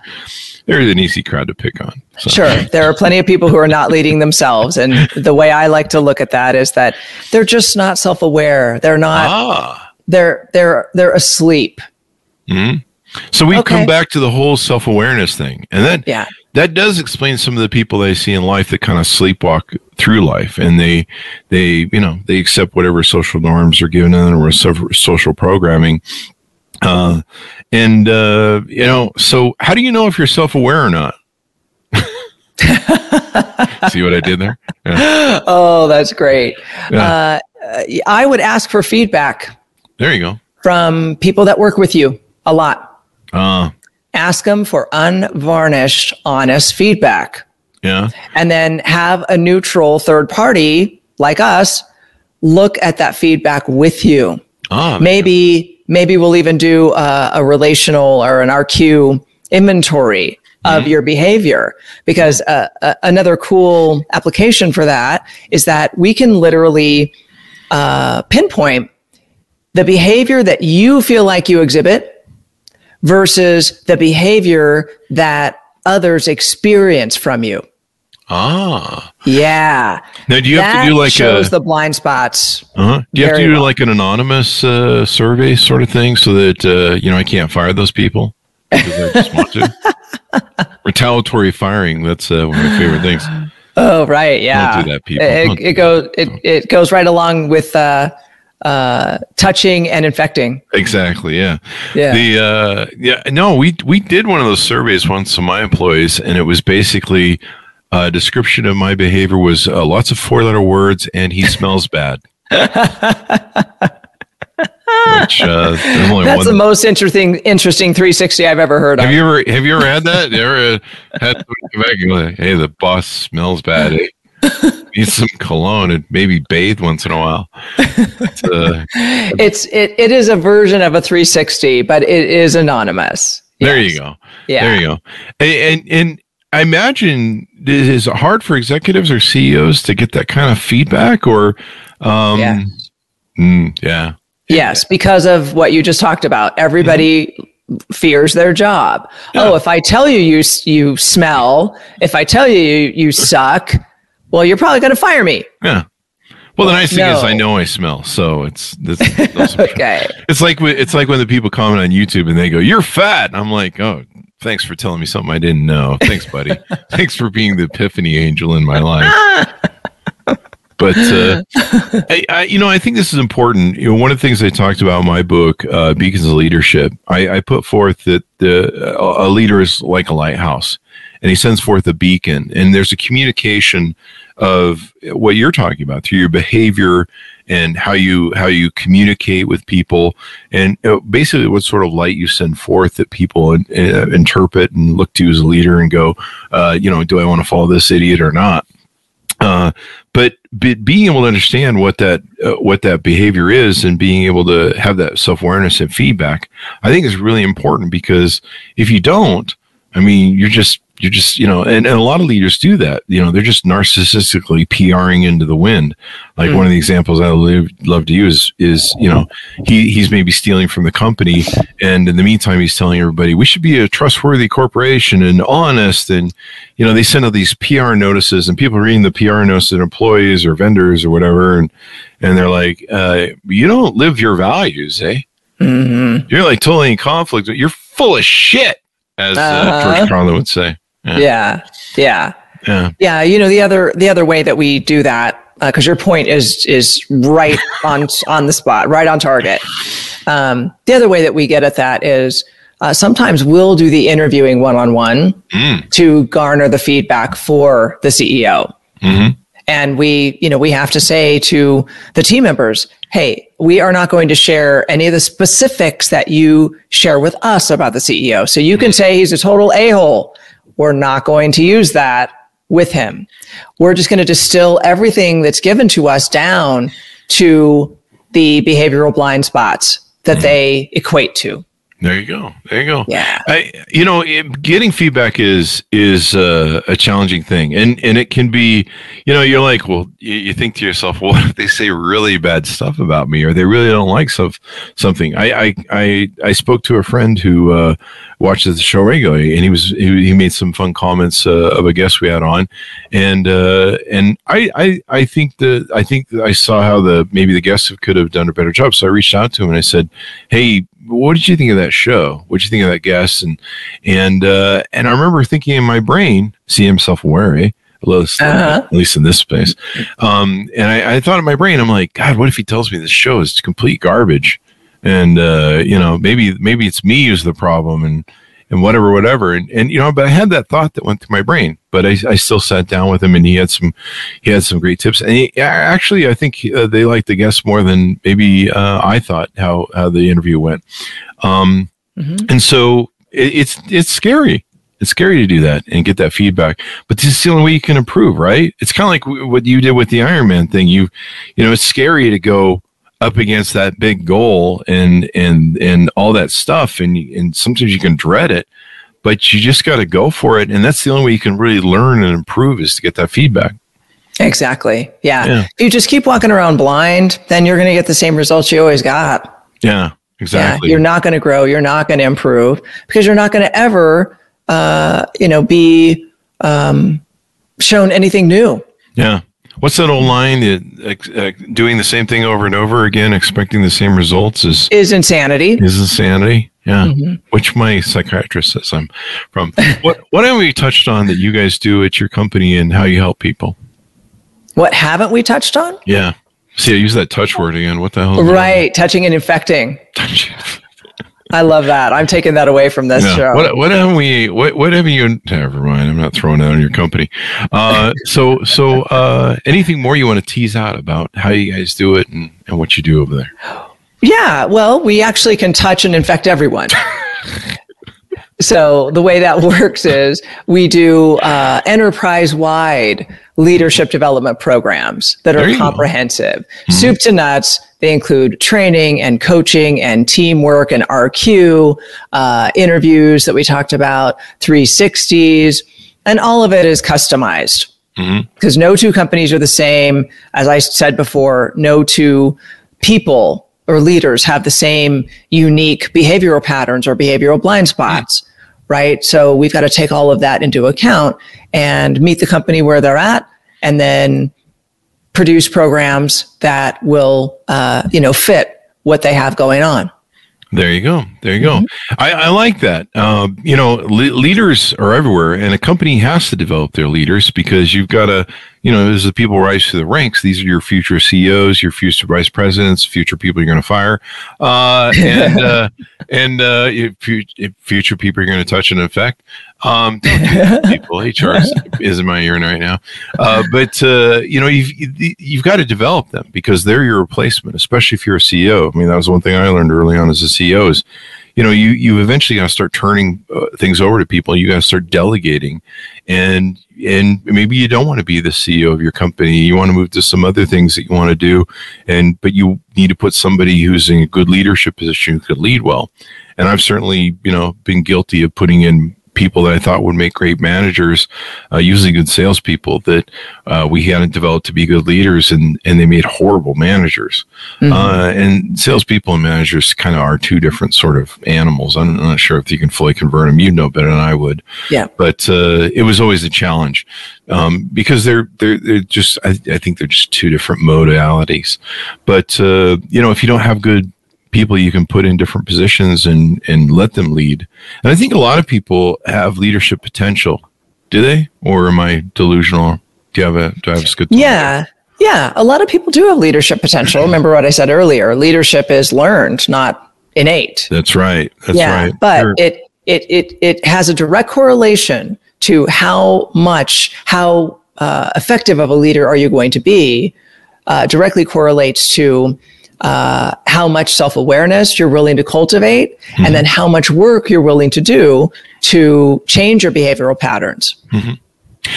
they're an easy crowd to pick on. So. Sure. There are plenty of people who are not leading themselves. And the way I like to look at that is that they're just not self aware. They're not, ah. they're, they're, they're asleep. Mm-hmm. So we okay. come back to the whole self awareness thing. And then, yeah. that does explain some of the people that I see in life that kind of sleepwalk through life and they, they, you know, they accept whatever social norms are given them or social programming uh, and, uh, you know, so how do you know if you're self aware or not? *laughs* See what I did there? Yeah. *laughs* Oh, that's great. Yeah. Uh, I would ask for feedback. There you go. From people that work with you a lot. Uh, ask them for unvarnished, honest feedback. Yeah. And then have a neutral third party like us look at that feedback with you. Ah, maybe maybe we'll even do a, a relational or an RQ inventory of mm-hmm. your behavior because uh, uh, another cool application for that is that we can literally uh, pinpoint the behavior that you feel like you exhibit versus the behavior that others experience from you Ah. Yeah. Now, do you that have to do like shows a, the blind spots? Uh-huh. Do you have to do well. like an anonymous uh, survey sort of thing so that uh, you know I can't fire those people because I just want to? *laughs* Retaliatory firing. That's uh, one of my favorite things. Oh, right. Yeah. Don't do that, people. It, it goes. It, it goes right along with uh, uh, touching and infecting. Exactly. Yeah. Yeah. The uh, yeah. No, we we did one of those surveys once to my employees, and it was basically a description of my behavior was uh, lots of four letter words, and he smells *laughs* bad. Which uh, That's the most interesting interesting 360 I've ever heard of. have you ever have you ever had that? You ever uh, had back and go, "Hey, the boss smells bad. Eh? *laughs* Need some cologne and maybe bathe once in a while." But, uh, *laughs* It's it, it is a version of a 360, but it is anonymous. There Yes. you go. Yeah. There you go. And, and and I imagine it is hard for executives or CEOs to get that kind of feedback or um Yeah. mm, yeah. Yes, because of what you just talked about. Everybody fears their job. Oh, if I tell you you you smell, if I tell you you, you suck, well, you're probably going to fire me. Yeah. Well, the nice thing is. I know I smell, so it's it's, *laughs* those Okay. it's like when- it's like when the people comment on YouTube and they go, "You're fat." I'm like, "Oh, thanks for telling me something I didn't know. Thanks, buddy. *laughs* thanks for being the epiphany angel in my life." *laughs* But uh, I, I, you know, I think this is important. You know, one of the things I talked about in my book, uh, Beacons of Leadership, I, I put forth that the a leader is like a lighthouse, and he sends forth a beacon, and there's a communication of what you're talking about through your behavior and how you how you communicate with people, and basically what sort of light you send forth that people uh, interpret and look to as a leader and go, uh, you know, do I want to follow this idiot or not? Uh, but be, being able to understand what that uh, what that behavior is and being able to have that self awareness and feedback, I think is really important because if you don't, I mean, you're just you're just you know, and, and a lot of leaders do that. You know, they're just narcissistically PRing into the wind. Like one of the examples I love, love to use is you know he he's maybe stealing from the company, and in the meantime he's telling everybody we should be a trustworthy corporation and honest and you know, they send out these PR notices and people reading the PR notices to employees or vendors or whatever. And, and they're like, uh, you don't live your values, eh? Mhm. You're like totally in conflict. You're full of shit, as uh, Uh-huh. George Carlin would say. Yeah. Yeah. Yeah. Yeah. Yeah, you know the other the other way that we do that because your point is is right *laughs* on on the spot, right on target. Um, the other way that we get at that is uh, sometimes we'll do the interviewing one on one Mm. to garner the feedback for the CEO, hmm and we you know we have to say to the team members, hey, we are not going to share any of the specifics that you share with us about the CEO. So you can say he's a total a hole. We're not going to use that with him. We're just going to distill everything that's given to us down to the behavioral blind spots that they equate to. There you go. There you go. Yeah. I, you know, it, getting feedback is is uh, a challenging thing, and and it can be, you know, you're like, well, you, you think to yourself, *laughs* well, what if they say really bad stuff about me, or they really don't like some something? I I I, I spoke to a friend who uh, watches the show regularly, and he was he, he made some fun comments uh, of a guest we had on, and uh, and I, I I think the I think I saw how the maybe the guests could have done a better job, so I reached out to him and I said, hey what did you think of that show? What did you think of that guest? And and uh, and I remember thinking in my brain, see himself aware, eh? At least, Uh-huh. at least in this space. Um, and I, I thought in my brain, I'm like, God, what if he tells me this show is complete garbage? And uh, you know, maybe maybe it's me who's the problem, and and whatever, whatever. And and you know, but I had that thought that went through my brain. But I, I still sat down with him, and he had some he had some great tips. And he, actually, I think uh, they liked the guests more than maybe uh, I thought how how the interview went. Um, Mhm. and so it, it's it's scary. It's scary to do that and get that feedback, but this is the only way you can improve, right? It's kind of like w- what you did with the Iron Man thing. You, you know, it's scary to go up against that big goal and and and all that stuff, and and sometimes you can dread it, but you just got to go for it, and that's the only way you can really learn and improve is to get that feedback. Exactly. Yeah. Yeah. If you just keep walking around blind, then you're going to get the same results you always got. Yeah, exactly. Yeah, you're not going to grow. You're not going to improve because you're not going to ever, uh, you know, be um, shown anything new. Yeah. What's that old line? Uh, uh, doing the same thing over and over again, expecting the same results is is insanity. Is insanity. Yeah, mm-hmm. which my psychiatrist says I'm from. what what have we touched on that you guys do at your company and how you help people? What haven't we touched on? Yeah. See, I use that touch word again. What the hell? Right, touching and infecting. I love that. I'm taking that away from this yeah. show. What, what have we? What, what have you? Never mind. I'm not throwing that on your company. Uh, so, so uh, anything more you want to tease out about how you guys do it and, and what you do over there? Yeah. Well, we actually can touch and infect everyone. so the way that works is we do uh, enterprise-wide leadership development programs that are comprehensive, mm-hmm. soup to nuts. They include training and coaching and teamwork and RQ, uh, interviews that we talked about, 360s, and all of it is customized because mm-hmm. no two companies are the same. As I said before, no two people or leaders have the same unique behavioral patterns or behavioral blind spots. Mm-hmm right? So we've got to take all of that into account and meet the company where they're at and then produce programs that will, uh, you know, fit what they have going on. There you go. There you go. Mm-hmm. I, I, like that. Uh, you know, le- leaders are everywhere, and a company has to develop their leaders because you've got to, you know, as the people rise to the ranks, these are your future CEOs, your future vice presidents, future people you're going to fire, uh, *laughs* and uh, and uh, future people you're going to touch and affect. Um, *laughs* people, HR is in my ear right now. Uh, but uh, you know, you've you've got to develop them because they're your replacement, especially if you're a CEO. I mean, that was one thing I learned early on as a CEO is, you know, you you eventually got to start turning uh, things over to people. You got to start delegating, and and maybe you don't want to be the CEO of your company. You want to move to some other things that you want to do, and but you need to put somebody who's in a good leadership position who could lead well. And I've certainly, you know, been guilty of putting in people that I thought would make great managers, uh, usually good salespeople that uh, we hadn't developed to be good leaders, and and they made horrible managers. Mm-hmm. Uh, and salespeople and managers kind of are two different sort of animals. I'm not sure if you can fully convert them. You know better than I would. Yeah. But uh, it was always a challenge um, because they're they're they're just I, I, think they're just two different modalities. But uh, you know if you don't have good people you can put in different positions and and let them lead. And I think a lot of people have leadership potential. Do they? Or am I delusional? Do you have a do I have a good Yeah. Yeah, a lot of people do have leadership potential. *clears throat* Remember what I said earlier, leadership is learned, not innate. That's right. That's yeah, right. But sure. it it it it has a direct correlation to how much how uh, effective of a leader are you going to be uh, directly correlates to uh, how much self awareness you're willing to cultivate, mm-hmm. and then how much work you're willing to do to change your behavioral patterns. Mm-hmm.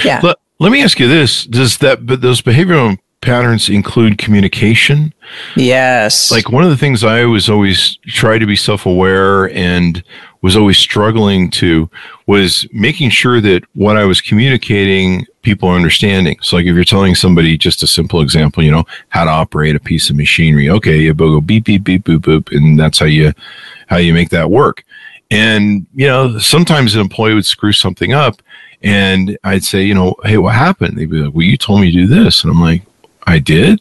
Yeah. Let, let me ask you this: Does that but those behavioral patterns include communication? Yes. Like one of the things I was always try to be self aware and was always struggling to was making sure that what I was communicating people are understanding. So like if you're telling somebody just a simple example, you know, how to operate a piece of machinery. Okay, you go beep beep beep boop boop and that's how you how you make that work. And you know, sometimes an employee would screw something up and I'd say, you know, hey, what happened? They'd be like, Well, you told me to do this. And I'm like, I did.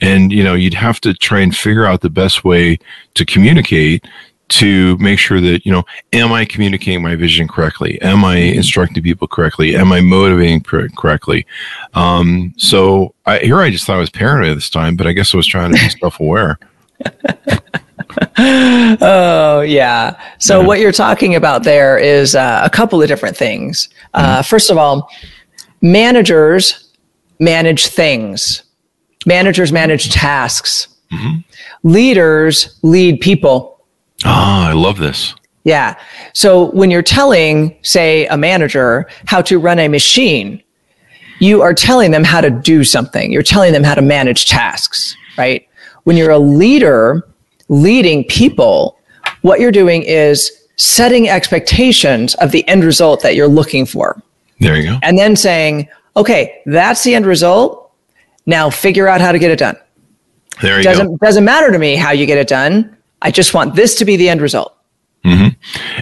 And you know, you'd have to try and figure out the best way to communicate to make sure that you know am i communicating my vision correctly? Am i instructing people correctly? Am i motivating correctly? Um, so I, here i just thought i was paranoid this time but i guess i was trying to be *laughs* self-aware. *laughs* Oh yeah. So yeah. what you're talking about there is uh, a couple of different things. Uh, mm-hmm. first of all managers manage things. Managers manage tasks. Mm-hmm. leaders lead people Ah, I love this. Yeah. So when you're telling, say, a manager how to run a machine, you are telling them how to do something. You're telling them how to manage tasks, right? When you're a leader leading people, what you're doing is setting expectations of the end result that you're looking for. There you go. And then saying, okay, that's the end result. Now figure out how to get it done. There you doesn't, go. Doesn't matter to me how you get it done. I just want this to be the end result. Mm-hmm.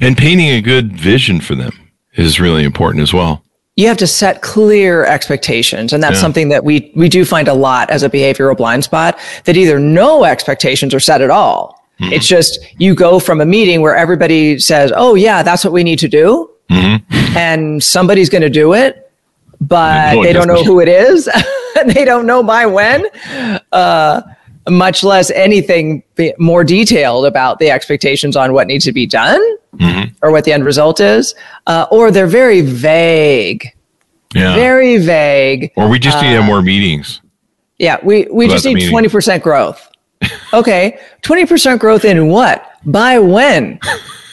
And painting a good vision for them is really important as well. you have to set clear expectations and that's Yeah. something that we we do find a lot as a behavioral blind spot that either no expectations are set at all Mm-hmm. it's just you go from a meeting where everybody says oh yeah that's what we need to do Mm-hmm. and somebody's going to do it but No they don't know who it is *laughs* and they don't know by when uh, much less anything more detailed about the expectations on what needs to be done Mm-hmm. or what the end result is, uh, or they're very vague, Yeah. very vague. or we just need have more meetings. Yeah, we, we just need meeting. 20% growth. *laughs* Okay, 20% growth in what? By when?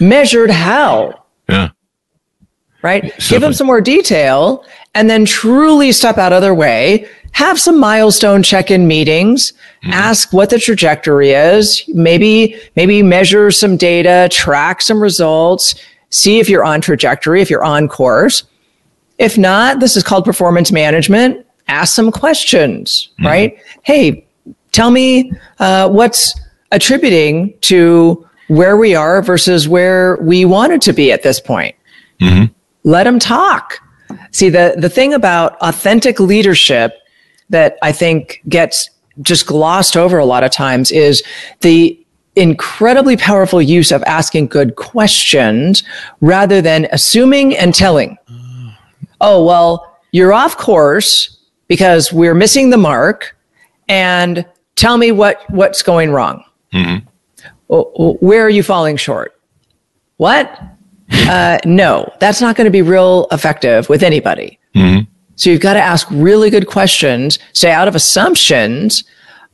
Measured how? Yeah. Right? Give them some more detail and then truly step out of their way. Have some milestone check-in meetings. Mm-hmm. Ask what the trajectory is. Maybe maybe measure some data, track some results, see if you're on trajectory, if you're on course. If not, this is called performance management. Ask some questions, Mm-hmm. right? Hey, tell me uh, what's attributing to where we are versus where we wanted to be at this point. Let them talk. See, the, the thing about authentic leadership that I think gets just glossed over a lot of times is the incredibly powerful use of asking good questions rather than assuming and telling. Ah. Oh, well, you're off course because we're missing the mark and tell me what, what's going wrong. Oh, Where are you falling short? What? Uh, no, that's not going to be real effective with anybody. Mm-hmm. So you've got to ask really good questions, stay out of assumptions,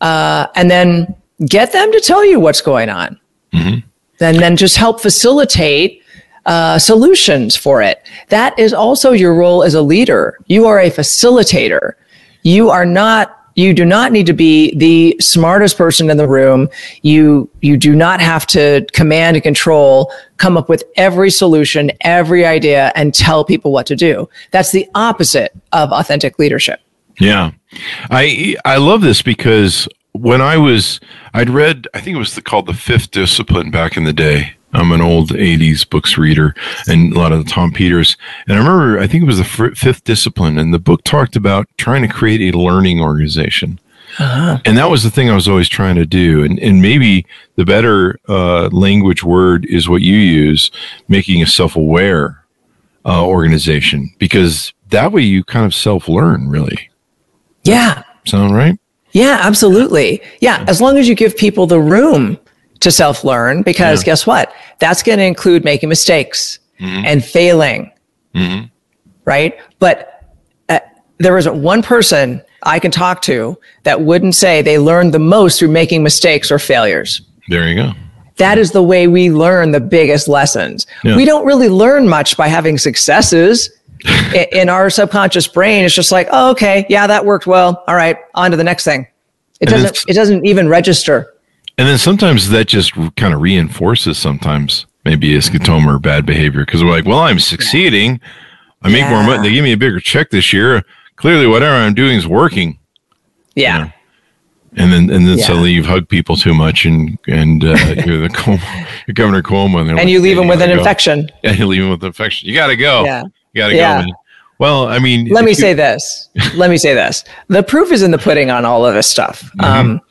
uh, and then get them to tell you what's going on. And then just help facilitate uh, solutions for it. That is also your role as a leader. You are a facilitator. You are not. You do not need to be the smartest person in the room. You you do not have to command and control, come up with every solution, every idea, and tell people what to do. That's the opposite of authentic leadership. Yeah. I I love this because when I was I'd read I think it was the, called the fifth discipline back in the day. I'm an old 80s books reader and a lot of the Tom Peters. And I remember I think it was the fir- fifth discipline and the book talked about trying to create a learning organization. And that was the thing I was always trying to do. And, and maybe the better uh, language word is what you use, making a self aware uh, organization, because that way you kind of self learn, really. Yeah. Sound right? Yeah, absolutely. Yeah, as long as you give people the room to self learn, because Yeah. guess what? That's going to include making mistakes and failing. Right. But uh, there isn't one person I can talk to that wouldn't say they learned the most through making mistakes or failures. There you go. That is the way we learn the biggest lessons. Yeah. We don't really learn much by having successes. *laughs* In our subconscious brain, it's just like, oh, okay, yeah, that worked well. All right, on to the next thing. It doesn't. It doesn't even register. And then sometimes that just kind of reinforces sometimes maybe a scotoma or bad behavior because we're like, well, I'm succeeding. I make more money. They give me a bigger check this year. Clearly, whatever I'm doing is working. Yeah, And then, and then Yeah. suddenly you hug people too much, and and uh, *laughs* you're the Cuomo, you're Governor Cuomo, and, and like, you leave "Hey, them with an go." infection. *laughs* Yeah, you leave them with an infection. You got to go. Yeah. you got to Yeah. go. Man. Well, I mean, Let me you- say this. Let me say this. The proof is in the pudding on all of this stuff. Mm-hmm. Um,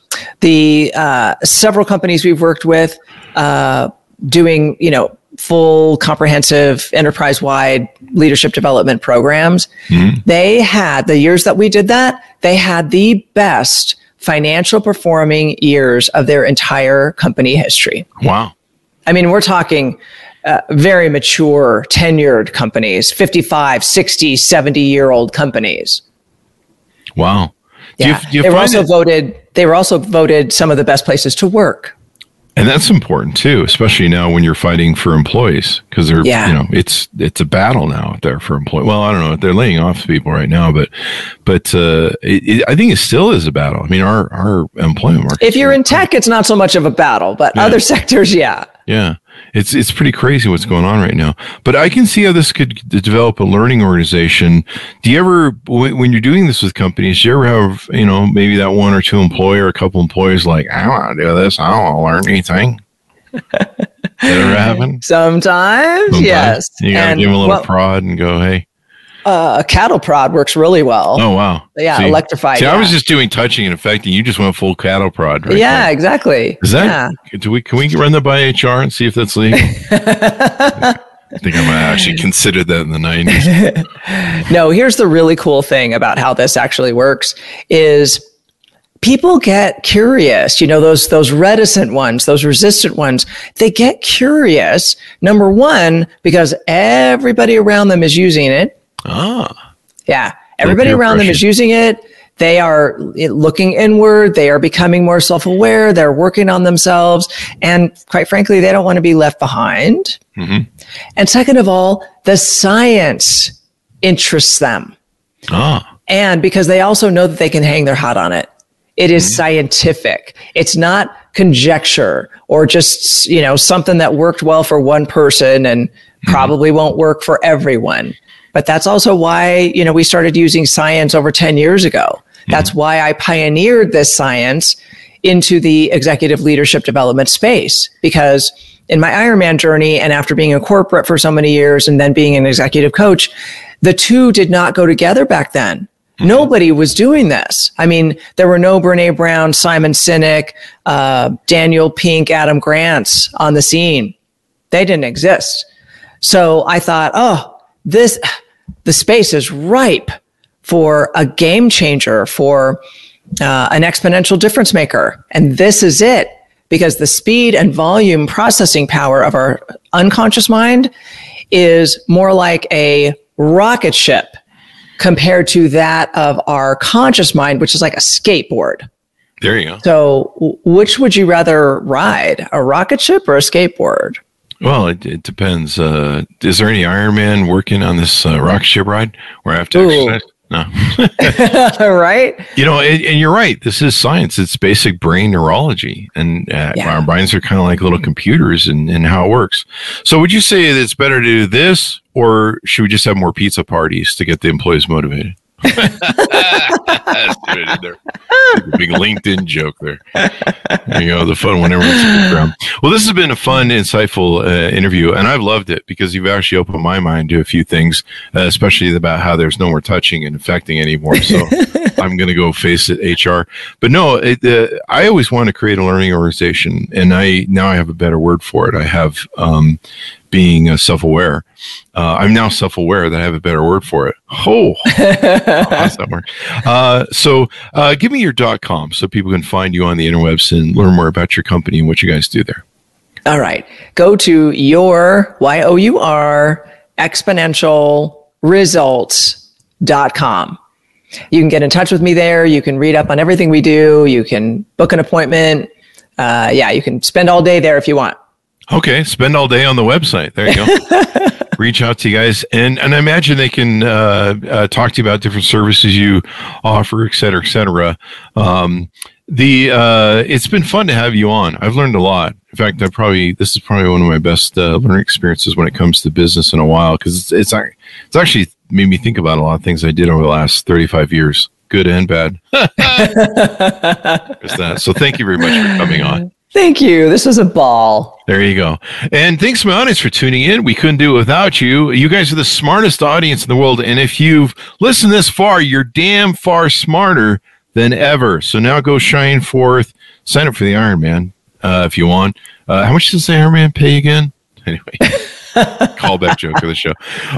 the uh, several companies we've worked with uh, doing, you know, full comprehensive enterprise wide leadership development programs. Mm-hmm. They had the years that we did that, they had the best financial performing years of their entire company history. Wow. I mean, we're talking uh, very mature, tenured companies, 55, 60, 70 year old companies. Wow. Do you- Yeah. do you they were also it- voted, they were also voted some of the best places to work. And that's important too, especially now when you're fighting for employees because they're, Yeah. you know, it's it's a battle now out there for employees. Well, I don't know, they're laying off people right now, but but uh, it, it, I think it still is a battle. I mean, our our employment market. If you're in tech, it's not so much of a battle, but other *laughs* sectors, yeah. yeah, it's it's pretty crazy what's going on right now. But I can see how this could develop a learning organization. Do you ever, when you're doing this with companies, do you ever have, you know, maybe that one or two employee or a couple employees like, I don't want to do this, I don't want to learn anything. that ever *laughs* happen? Sometimes, Sometimes. yes. You gotta And, give them a little well, prod and go, hey. Uh, a cattle prod works really well. Oh wow! Yeah, See- electrified. See, yeah. I was just doing touching and affecting. You just went full cattle prod, right? yeah, there. exactly. Is that? Do we? Can we run that by HR and see if that's legal? *laughs* I think I might actually consider that in the nineties. *laughs* No, here's the really cool thing about how this actually works is people get curious. You know, those those reticent ones, those resistant ones, they get curious. Number one, because everybody around them is using it. Ah, Yeah. Everybody around them is using it. They are looking inward. They are becoming more self aware. They're working on themselves. And quite frankly, they don't want to be left behind. Mhm. And second of all, the science interests them. ah, And because they also know that they can hang their hat on it. It is scientific. It's not conjecture or just, you know, something that worked well for one person and probably won't work for everyone. But that's also why, you know, we started using science over 10 years ago. That's why I pioneered this science into the executive leadership development space because in my Ironman journey and after being in corporate for so many years and then being an executive coach, the two did not go together back then. Nobody was doing this. I mean, there were no Brene Brown, Simon Sinek, uh, Daniel Pink, Adam Grants on the scene. They didn't exist. So I thought, oh, this, the space is ripe for a game changer, for uh, an exponential difference maker. And this is it because the speed and volume processing power of our unconscious mind is more like a rocket ship compared to that of our conscious mind, which is like a skateboard. there you go. So, which would you rather ride, a rocket ship or a skateboard? Well, it, it depends. Uh, is there any Ironman working on this uh, rocket ship ride where I have to Ooh. exercise? No. *laughs* right? You know, and, and you're right. This is science. It's basic brain neurology, and uh, Yeah. our brains are kind of like little computers and and how it works. So, would you say that it's better to do this, or should we just have more pizza parties to get the employees motivated? That's good in. Big LinkedIn joke there. There you go. The fun one everyone's around. Well, this has been a fun, insightful uh, interview, and I've loved it because you've actually opened my mind to a few things, uh, especially about how there's no more touching and affecting anymore. So *laughs* I'm going to go face it, HR. But no, it, uh, I always want to create a learning organization, and I now I have a better word for it. I have um, being uh, self-aware. Uh, I'm now self-aware that I have a better word for it. Oh, how's *laughs* that work? Uh, so uh, give me your dot com so people can find you on the interwebs and learn more about your company and what you guys do there. All right. Go to your Y O U R exponential results.com. You can get in touch with me there. You can read up on everything we do. You can book an appointment. Uh, yeah, you can spend all day there if you want. Okay, spend all day on the website. There you go. *laughs* Reach out to you guys, and and I imagine they can uh, uh, talk to you about different services you offer, et cetera, et cetera. Um, the uh, it's been fun to have you on. I've learned a lot. In fact, I probably this is probably one of my best uh, learning experiences when it comes to business in a while because it's it's it's actually made me think about a lot of things I did over the last thirty five years, good and bad. *laughs* So thank you very much for coming on. Thank you. This was a ball. There you go. And thanks my audience for tuning in. We couldn't do it without you. You guys are the smartest audience in the world. And if you've listened this far, you're damn far smarter than ever. So now go shine forth. Sign up for the Ironman uh, if you want. Uh, how much does the Ironman pay again? *laughs* Anyway. *laughs* callback joke for the show.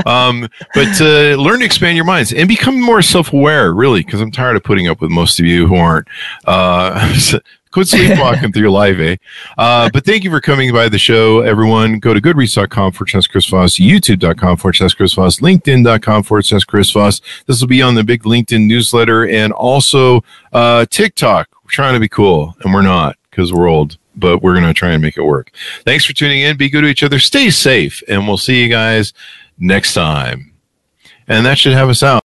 Um, but uh, learn to expand your minds and become more self-aware, really, because I'm tired of putting up with most of you who aren't. Uh, *laughs* quit sleepwalking *laughs* through your life, eh? Uh, but thank you for coming by the show, everyone. Go to goodreads.com forward slash Chris Voss, youtube.com forward slash Chris Voss, linkedin.com forward slash Chris Voss. This will be on the big LinkedIn newsletter and also uh, TikTok. We're trying to be cool, and we're not because we're old but we're going to try and make it work. Thanks for tuning in. Be good to each other. Stay safe, and we'll see you guys next time. And that should have us out.